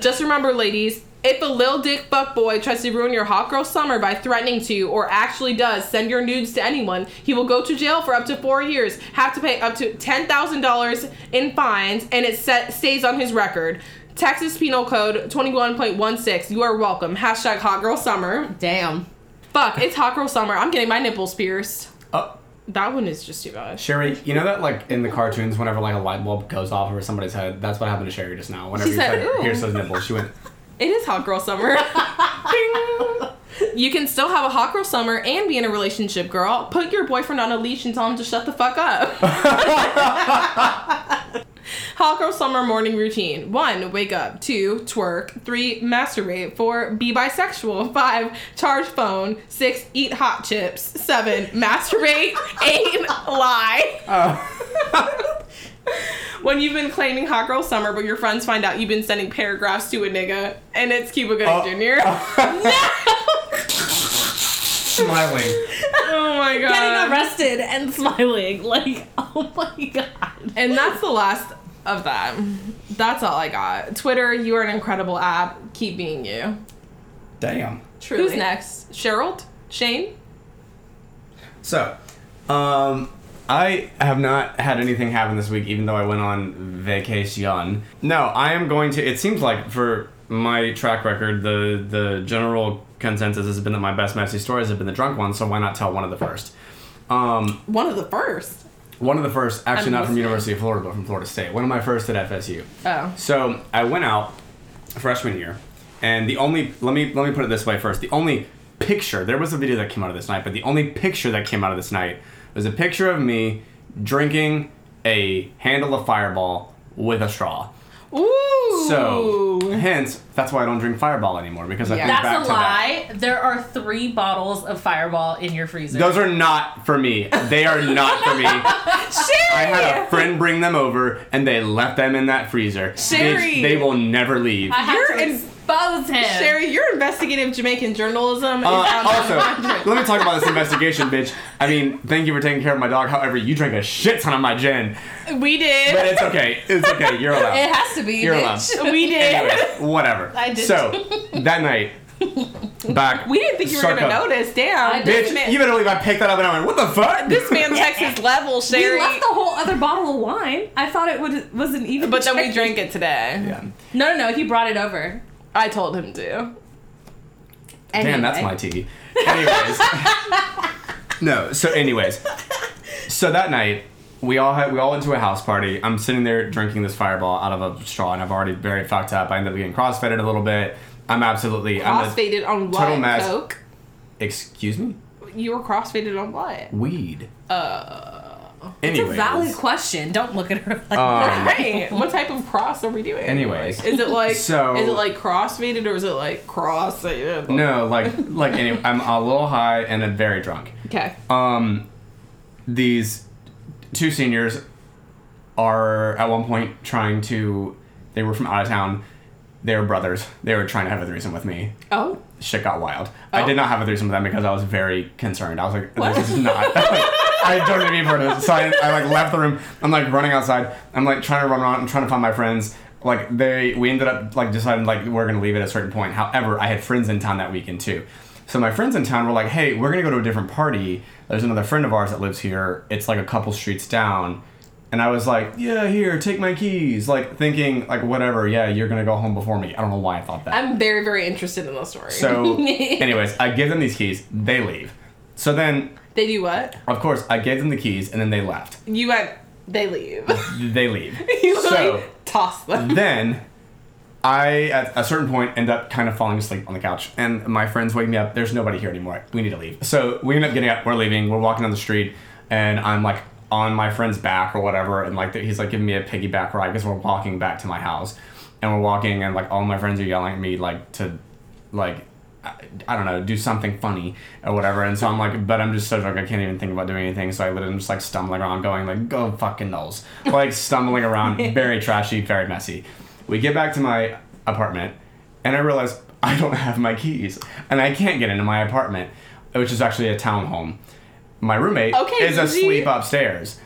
Just remember, ladies, if a lil dick fuck boy tries to ruin your hot girl summer by threatening to, or actually does, send your nudes to anyone, he will go to jail for up to four years, have to pay up to ten thousand dollars in fines, and it set, stays on his record. Texas Penal Code twenty one point one six. You are welcome. Hashtag hot girl summer. Damn. Fuck, it's hot girl summer. I'm getting my nipples pierced. Oh, That one is just too bad. Sherry, you know that like in the cartoons, whenever like a light bulb goes off over somebody's head, that's what happened to Sherry just now. Whenever She you said, said, "Ooh." "Here's those nipples," she went. It is hot girl summer. You can still have a hot girl summer and be in a relationship, girl. Put your boyfriend on a leash and tell him to shut the fuck up. hot girl summer morning routine. One, wake up. Two, twerk. Three, masturbate. Four, be bisexual. Five, charge phone. Six, eat hot chips. Seven, masturbate. Eight, lie. Oh. When you've been claiming hot girl summer, but your friends find out you've been sending paragraphs to a nigga, and it's Cuba Gooding Oh. Jr. Smiling. Oh my god. Getting arrested and smiling. Like, oh my god. And that's the last of that. That's all I got. Twitter, you are an incredible app. Keep being you. Damn. Truly. Who's next? Cheryl? Shane? So, um, I have not had anything happen this week, even though I went on vacation. No, I am going to. It seems like for my track record, the the general consensus has been that my best messy stories have been the drunk ones. So why not tell one of the first? Um, One of the first. one of the first, actually I'm not from. University of Florida, but from Florida State. One of my first at FSU. Oh. So I went out freshman year, and the only let me let me put it this way first. The only picture there was a video that came out of this night, but the only picture that came out of this night was a picture of me drinking a handle of Fireball with a straw. Ooh. So hence that's why I don't drink Fireball anymore because I Yeah. think That's back a to that. lie. There are three bottles of Fireball in your freezer. Those are not for me. They are not for me. Sherry. I had a friend bring them over, and they left them in that freezer. Sherry. Bitch, they will never leave. I have You're to in- expose him. Sherry, your investigative Jamaican journalism is Uh, also, let me talk about this investigation, bitch. I mean, thank you for taking care of my dog. However, you drank a shit ton of my gin, We did. but it's okay. It's okay. You're allowed. It has to be. You're bitch. allowed. we did. Anyways, whatever. I did. So that night, back. We didn't think you were Suck gonna up. notice. Damn. Bitch, man, you better believe I picked that up and I went, "What the fuck?" this man checks his level, Sherry. We left the whole other bottle of wine. I thought it would wasn't even. but then we drank it today. Yeah. No, no, no. He brought it over. I told him to. Damn, that's my tea. Anyways. no, so anyways. So that night, we all had we all went to a house party. I'm sitting there drinking this fireball out of a straw and I've already very fucked up. I ended up getting crossfaded a little bit. I'm absolutely I'm Crossfaded on what? total mess. Coke? excuse me? You were crossfaded on what? Weed. Uh. It's a valid question. Don't look at her like Um, Right. what type of cross are we doing? Anyways. Is it like So- is it like crossfaded or is it like cross-faded? No, like like anyway, I'm a little high and I'm very drunk. Okay. Um, these two seniors are at one point trying to. They were from out of town. They were brothers. They were trying to have a threesome with me. Oh. Shit got wild. I Oh. did not have a threesome with them because I was very concerned. I was like, What? this is not. I don't need to be part of this. So I, I like left the room. I'm like running outside. I'm like trying to run around I'm trying to find my friends. Like they, we ended up like deciding like we're gonna leave at a certain point. However, I had friends in town that weekend too. So my friends in town were like, hey, we're gonna go to a different party. There's another friend of ours that lives here. It's like a couple streets down. And I was like, yeah, here, take my keys. Like thinking like whatever. Yeah, you're gonna go home before me. I don't know why I thought that. I'm very, very interested in the story. So, anyways, I give them these keys. They leave. So then, they do what? of course, I gave them the keys, and then they left. You went they leave. They leave. you so like toss them. then, I at a certain point end up kind of falling asleep on the couch, and my friends wake me up. There's nobody here anymore. We need to leave. So we end up getting up. We're leaving. We're walking down the street, and I'm like on my friend's back or whatever, and like he's like giving me a piggyback ride because we're walking back to my house, and we're walking, and like all my friends are yelling at me like to, like. I, I don't know, do something funny or whatever, and so I'm like, but I'm just so drunk I can't even think about doing anything. So I literally just like stumbling around, going like, "Go fucking Noles," like stumbling around, very trashy, very messy. We get back to my apartment, and I realize I don't have my keys, and I can't get into my apartment, which is actually a townhome. My roommate Okay, is Gigi. asleep upstairs,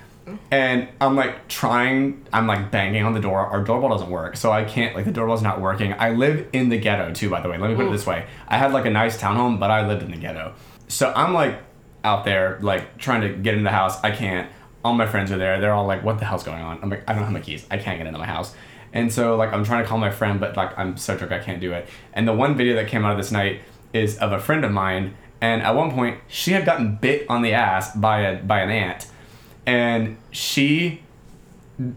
and I'm like trying. I'm like banging on the door. Our doorbell doesn't work, so I can't. Like the doorbell's not working. I live in the ghetto too, by the way. Let me put it this way: I had like a nice townhome, but I lived in the ghetto. So I'm like out there, like trying to get into the house. I can't. All my friends are there. They're all like, "What the hell's going on?" I'm like, "I don't have my keys. I can't get into my house." And so like I'm trying to call my friend, but like I'm so drunk I can't do it. And the one video that came out of this night is of a friend of mine, And at one point, she had gotten bit on the ass by a by an ant, and she,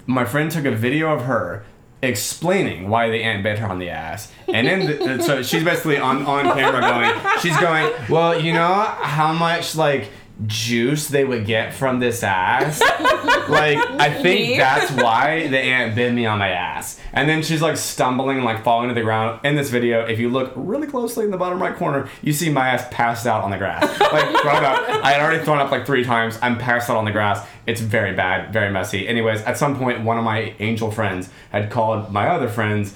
my friend took a video of her explaining why the ant bit her on the ass, and then the, so she's basically on on camera going, she's going, well, you know how much like juice they would get from this ass. Like i think that's why the aunt bit me on my ass. And then she's like stumbling like falling to the ground. In this video if you look really closely in the bottom right corner you see my ass passed out on the grass. Like thrown up. I had already thrown up like three times. I'm passed out on the grass. It's very bad very messy. Anyways at some point one of my angel friends had called my other friends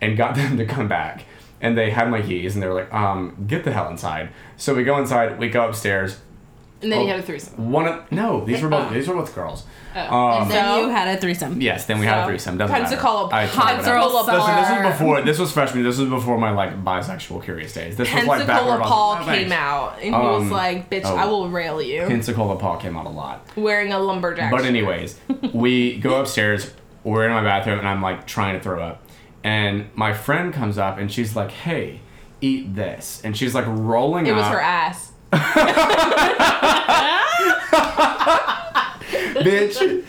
and got them to come back. And they had my keys and they were like, um, get the hell inside. So we go inside, we go upstairs. And then you Oh. had a threesome. One of no, these were both these were both girls. Oh. Um, And then So- you had a threesome. yes, then we had a So, threesome. Doesn't Pensacola matter. I- hot whatever. Listen, this was before. This was freshman. This was before my like bisexual curious days. This was like back when Pensacola was- Paul Oh, came out and he Um, was like, "Bitch, oh. I will rail you." Pensacola Paul came out a lot. Wearing a lumberjack. But anyways, we go upstairs. We're in my bathroom, and I'm like trying to throw up. And my friend comes up, and she's like, "Hey, eat this." And she's like rolling. it was up. her ass. Bitch.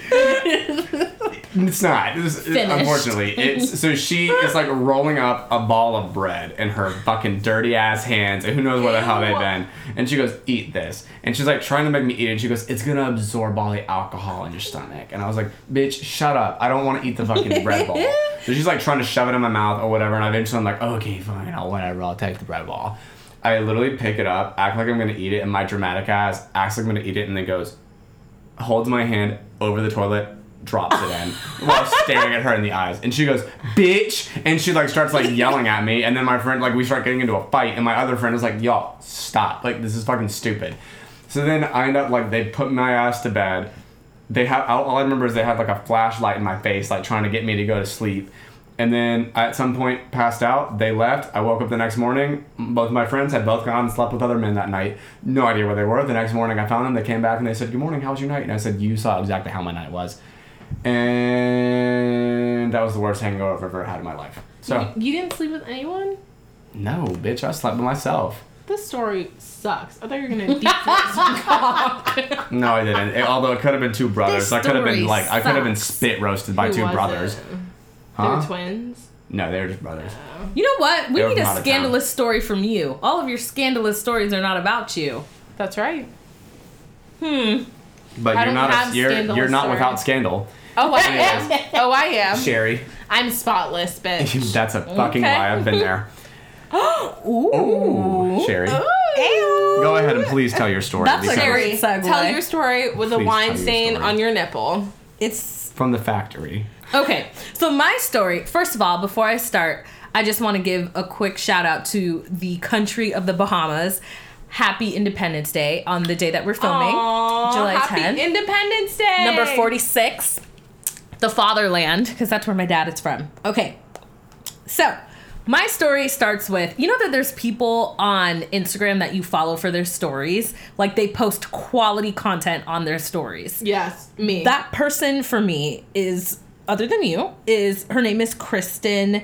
it's not. Is- Finished. unfortunately, it's so she is like rolling up a ball of bread in her fucking dirty ass hands, and who knows where the hell they've been. And she goes, "Eat this," and she's like trying to make me eat it. And she goes, "It's gonna absorb all the alcohol in your stomach." And I was like, "Bitch, shut up! I don't want to eat the fucking bread ball." So she's like trying to shove it in my mouth or whatever, and eventually I'm like, "Okay, fine, I'll whatever. I'll take the bread ball." I literally pick it up, act like I'm gonna eat it, and my dramatic ass acts like I'm gonna eat it, and then goes, holds my hand over the toilet, drops it in while staring at her in the eyes. And she goes, bitch! And she like starts like yelling at me. And then my friend, like, we start getting into a fight. And my other friend is like, y'all, stop. Like, this is fucking stupid. So then I end up like, they put my ass to bed. They have, all all I remember is they had like a flashlight in my face, like trying to get me to go to sleep. And then at some point, passed out. They left. I woke up the next morning. Both my friends had both gone and slept with other men that night. No idea where they were. The next morning, I found them. They came back and they said, "Good morning. How was your night?" And I said, "You saw exactly how my night was." And that was the worst hangover I've ever had in my life. So You didn't sleep with anyone? no, bitch, I slept with myself. This story sucks. I thought you were gonna deep cock. No, I didn't. It- although it could have been two brothers. I could have been like I could have been spit roasted by Who two brothers. it? Huh? They're twins. No, they're just brothers. You know what? We They're need from a of scandalous story from you. All of your scandalous stories are not about you. That's right. Hmm. But I you're don't not have a, you're scandalous you're not stories. without scandal. Oh, I am. oh, I am. Sherry. I'm spotless, bitch. That's a fucking Okay. lie. I've been there. Ooh. Ooh, Sherry. Go ahead and please tell your story. That's a because- great segue. Tell your story with a Please wine your stain story. on your nipple. It's from the factory. Okay, so my story, first of all, before I start, I just want to give a quick shout out to the country of the Bahamas. Happy Independence Day on the day that we're filming, Aw, July Happy 10th. Independence Day. Number 46, the fatherland, because that's where my dad is from. Okay, so my story starts with you know that there's people on Instagram that you follow for their stories, like they post quality content on their stories. Yes, me. That person for me is other than you is her name is Kristen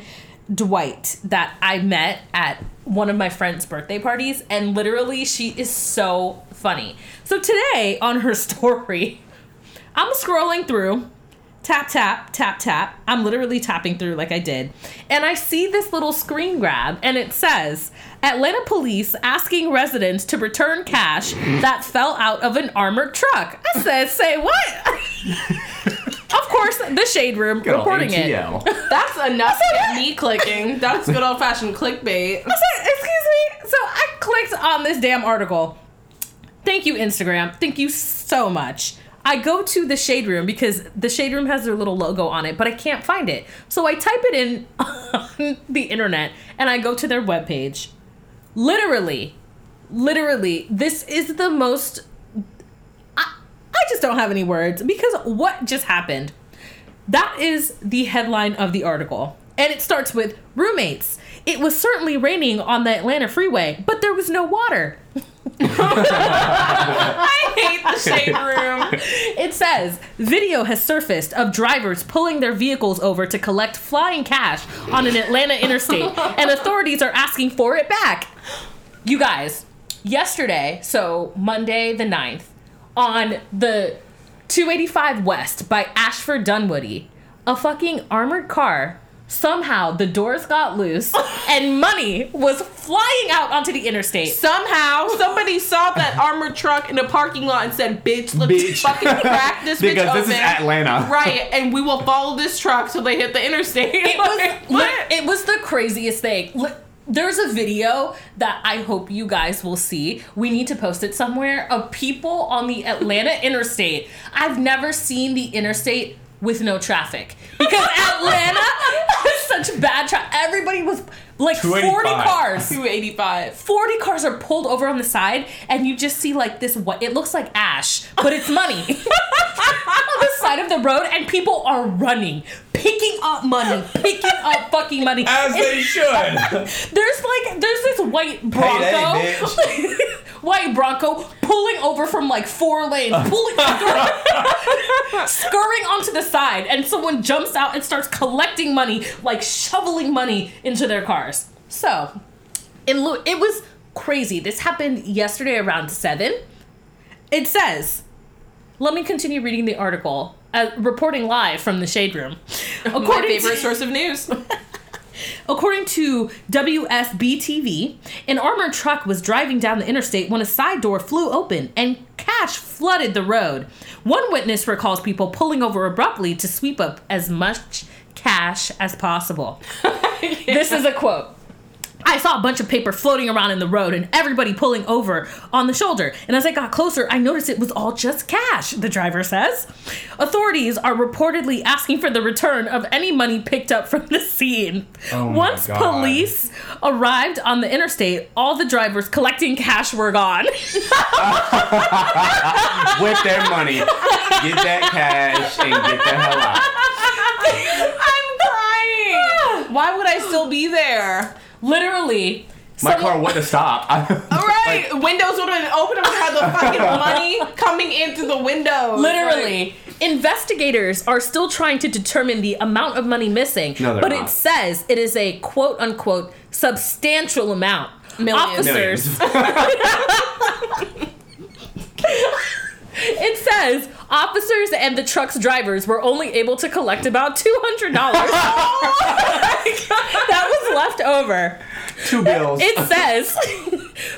Dwight that I met at one of my friend's birthday parties and literally she is so funny. So today on her story I'm scrolling through tap tap tap tap. I'm literally tapping through like i did. And i see this little screen grab and it says atlanta police asking residents to return cash that fell out of an armored truck. I said say what of course the shade room Good old reporting it That's enough to get me clicking. That's good old fashioned clickbait. I said, excuse me so i clicked on this damn article thank you instagram thank you so much I go to the shade room because the shade room has their little logo on it, but I can't find it. So I type it in on the internet and I go to their webpage. Literally, literally, this is the most. I, just don't have any words because what just happened? That is the headline of the article. And it starts with roommates. It was certainly raining on the Atlanta freeway, but there was no water. I hate the shade room. It says video has surfaced of drivers pulling their vehicles over to collect flying cash on an Atlanta interstate, and authorities are asking for it back. You guys, yesterday, so Monday the 9th, on the 285 West by Ashford Dunwoody, a fucking armored car. Somehow the doors got loose and money was flying out onto the interstate. Somehow, somebody saw that armored truck in the parking lot and said, "Bitch, let's Bitch. fucking crack this bitch because open." this is Atlanta. Right, and we will follow this truck till they hit the interstate. It was Like, li- what? it was the craziest thing. Li- There's a video that I hope you guys will see. We need to post it somewhere of people on the Atlanta interstate. I've never seen the interstate with no traffic because Atlanta has such bad traffic. Everybody was like 40 cars. 285. 40 cars are pulled over on the side and you just see like this what it looks like ash but it's money on the side of the road and people are running picking up money picking up fucking money. As they should. there's like there's this white bronco. Payday, white bronco pulling over from like four lanes pulling scurrying onto the side and someone jumps out and starts collecting money like shoveling money into their cars. So in Lu- it was crazy. This happened yesterday around 7 it says let me continue reading the article uh, reporting live from the shade room My according favorite to, source of news. According to WSB TV, an armored truck was driving down the interstate when a side door flew open and cash flooded the road. One witness recalls people pulling over abruptly to sweep up as much cash as possible. This is a quote. I saw a bunch of paper floating around in the road and everybody pulling over on the shoulder. And as I got closer, I noticed it was all just cash, the driver says. Authorities are reportedly asking for the return of any money picked up from the scene. Oh my Once God. police arrived on the interstate, all the drivers collecting cash were gone. With their money. Get that cash and get the hell out. I'm crying. Why would I still be there? Literally. My someone- car wouldn't have stopped. All right, windows would have been open. I would have had the fucking money coming in through the windows. Literally, investigators are still trying to determine the amount of money missing, No, they're but not. it says it is a quote unquote substantial amount. Millions. Officers, Millions. it says officers and the truck's drivers were only able to collect about two hundred dollars. Oh that was left over. Two bills. It says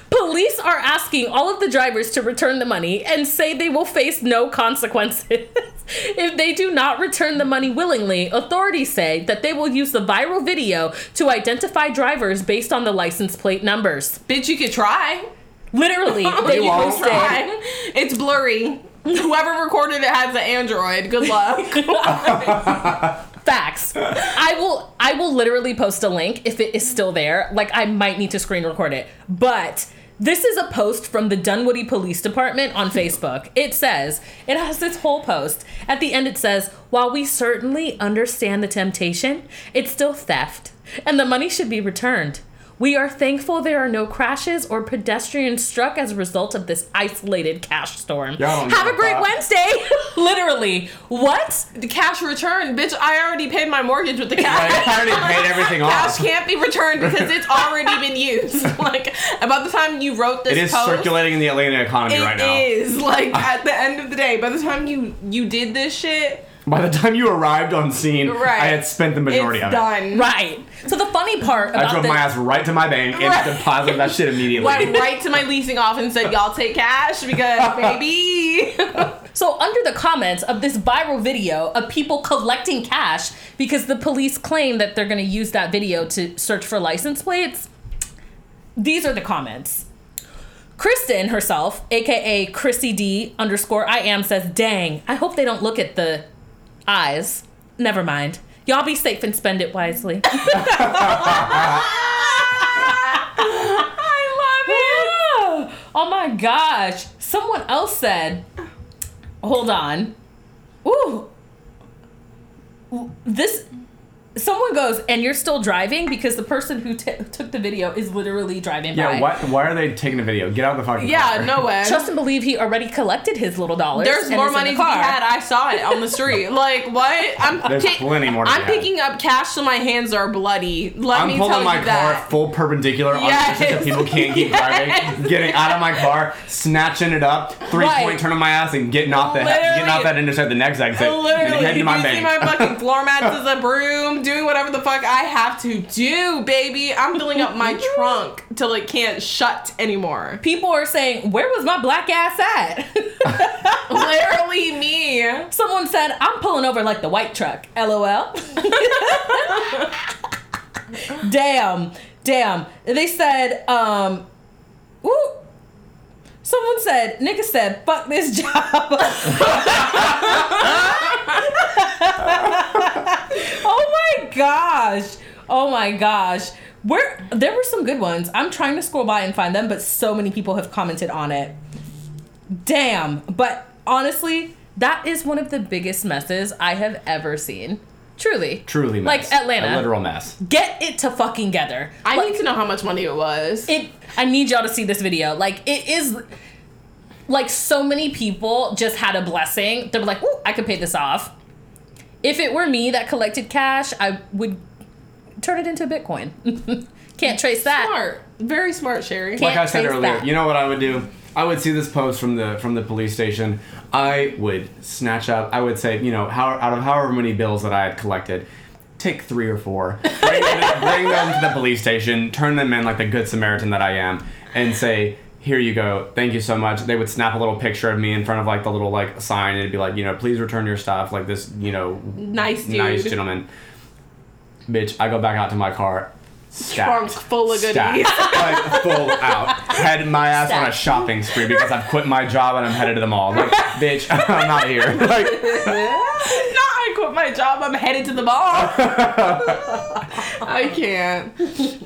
police are asking all of the drivers to return the money and say they will face no consequences. if they do not return the money willingly, authorities say that they will use the viral video to identify drivers based on the license plate numbers. Bitch, you could try. Literally, they You won't. Try. It's blurry. Whoever recorded it has an Android. Good luck. Facts. I will I will literally post a link if it is still there. Like I might need to screen record it. But this is a post from the Dunwoody Police Department on Facebook. It says, it has this whole post. At the end it says, while we certainly understand the temptation, it's still theft and the money should be returned. We are thankful there are no crashes or pedestrians struck as a result of this isolated cash storm. Have a a great fuck. Wednesday. Literally. What? the cash return, bitch. I already paid my mortgage with the cash. I already paid everything off. Cash can't be returned because it's already been used. Like about the time you wrote this It is post, circulating in the Atlanta economy right now. It is. like at the end of the day. By the time you you did this shit, By the time you arrived on scene, Right. I had spent the majority it's of it. done. Right. So the funny part I drove the, my ass right to my bank and Right. deposited that shit immediately. Went right to my leasing office and said, "Y'all take cash because baby." so under the comments of this viral video of people collecting cash because the police claim that they're going to use that video to search for license plates. These are the comments. Kristen herself, aka Chrissy D underscore I am, says, "Dang, I hope they don't look at the eyes. Never mind. Y'all be safe and spend it wisely." I love it. Oh my gosh. Someone else said, hold on. Ooh. This someone goes, and you're still driving because the person who t- took the video is literally driving Yeah, by. why, why are they taking a video? Get out of the fucking car. Yeah, car. no way. Trust and believe he already collected his little dollars. There's more money the to be had. I saw it on the street. like what? I'm There's pick- plenty more to I'm had. picking up cash so my hands are bloody. Let I'm me pulling tell my you car that. full perpendicular on Yes. so people can't keep driving. Getting out of my car, snatching it up, three Right. point turn on my ass, and getting off the getting off that intersect the next exit, and Literally, heading to my see bank. my fucking floor mats as a broom, doing whatever the fuck I have to do, baby. I'm filling up my trunk till it can't shut anymore. People are saying, "Where was my black ass at?" Literally me. Someone said, "I'm pulling over like the white truck." LOL. damn, damn. They said, um, ooh. Someone said, nigga said, fuck this job. oh my gosh. Oh my gosh. Where there were some good ones. I'm trying to scroll by and find them, but so many people have commented on it. Damn. But honestly, that is one of the biggest messes I have ever seen. Truly. Truly, mess. Like Atlanta. a literal mess. Get it to fucking together. I Like, need to know how much money it was. it I need y'all to see this video. Like it is like so many people just had a blessing. They're like, "Ooh, I could pay this off." If it were me that collected cash, I would turn it into Bitcoin. Can't trace that. smart. Very smart, Sherry. like Can't I said earlier, that. you know what I would do? I would see this post from the from the police station. I would snatch up. I would say, you know, how out of however many bills that I had collected, take three or four, bring them, bring them to the police station, turn them in like the good Samaritan that I am, and say. Here you go. Thank you so much. They would snap a little picture of me in front of like the little like sign and it'd be like, you know, please return your stuff. Like this, you know, Nice dude. nice gentleman. Bitch, I go back out to my car. Stacked. Trunk full of Stacked. goodies. like full out. Had my ass on a shopping spree because I've quit my job and I'm headed to the mall. Like, bitch, I'm not here. Like, no, I quit my job. I'm headed to the mall. I can't.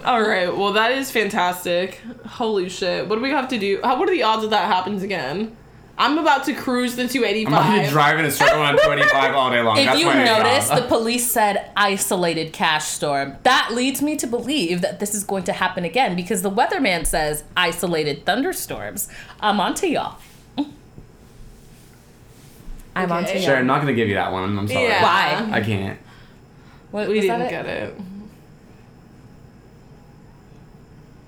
All right. Well, that is fantastic. Holy shit. What do we have to do? How, what are the odds that that happens again? I'm about to cruise the 285. I'm about to 285. drive in a circle on 25 all day long. If That's you my notice, the police said isolated cash storm. That leads me to believe that this is going to happen again because the weatherman says isolated thunderstorms. I'm on to y'all. I'm on to y'all. Sharon, I'm not gonna give you that one. I'm sorry. Yeah. Why? I can't. What, We didn't that get it.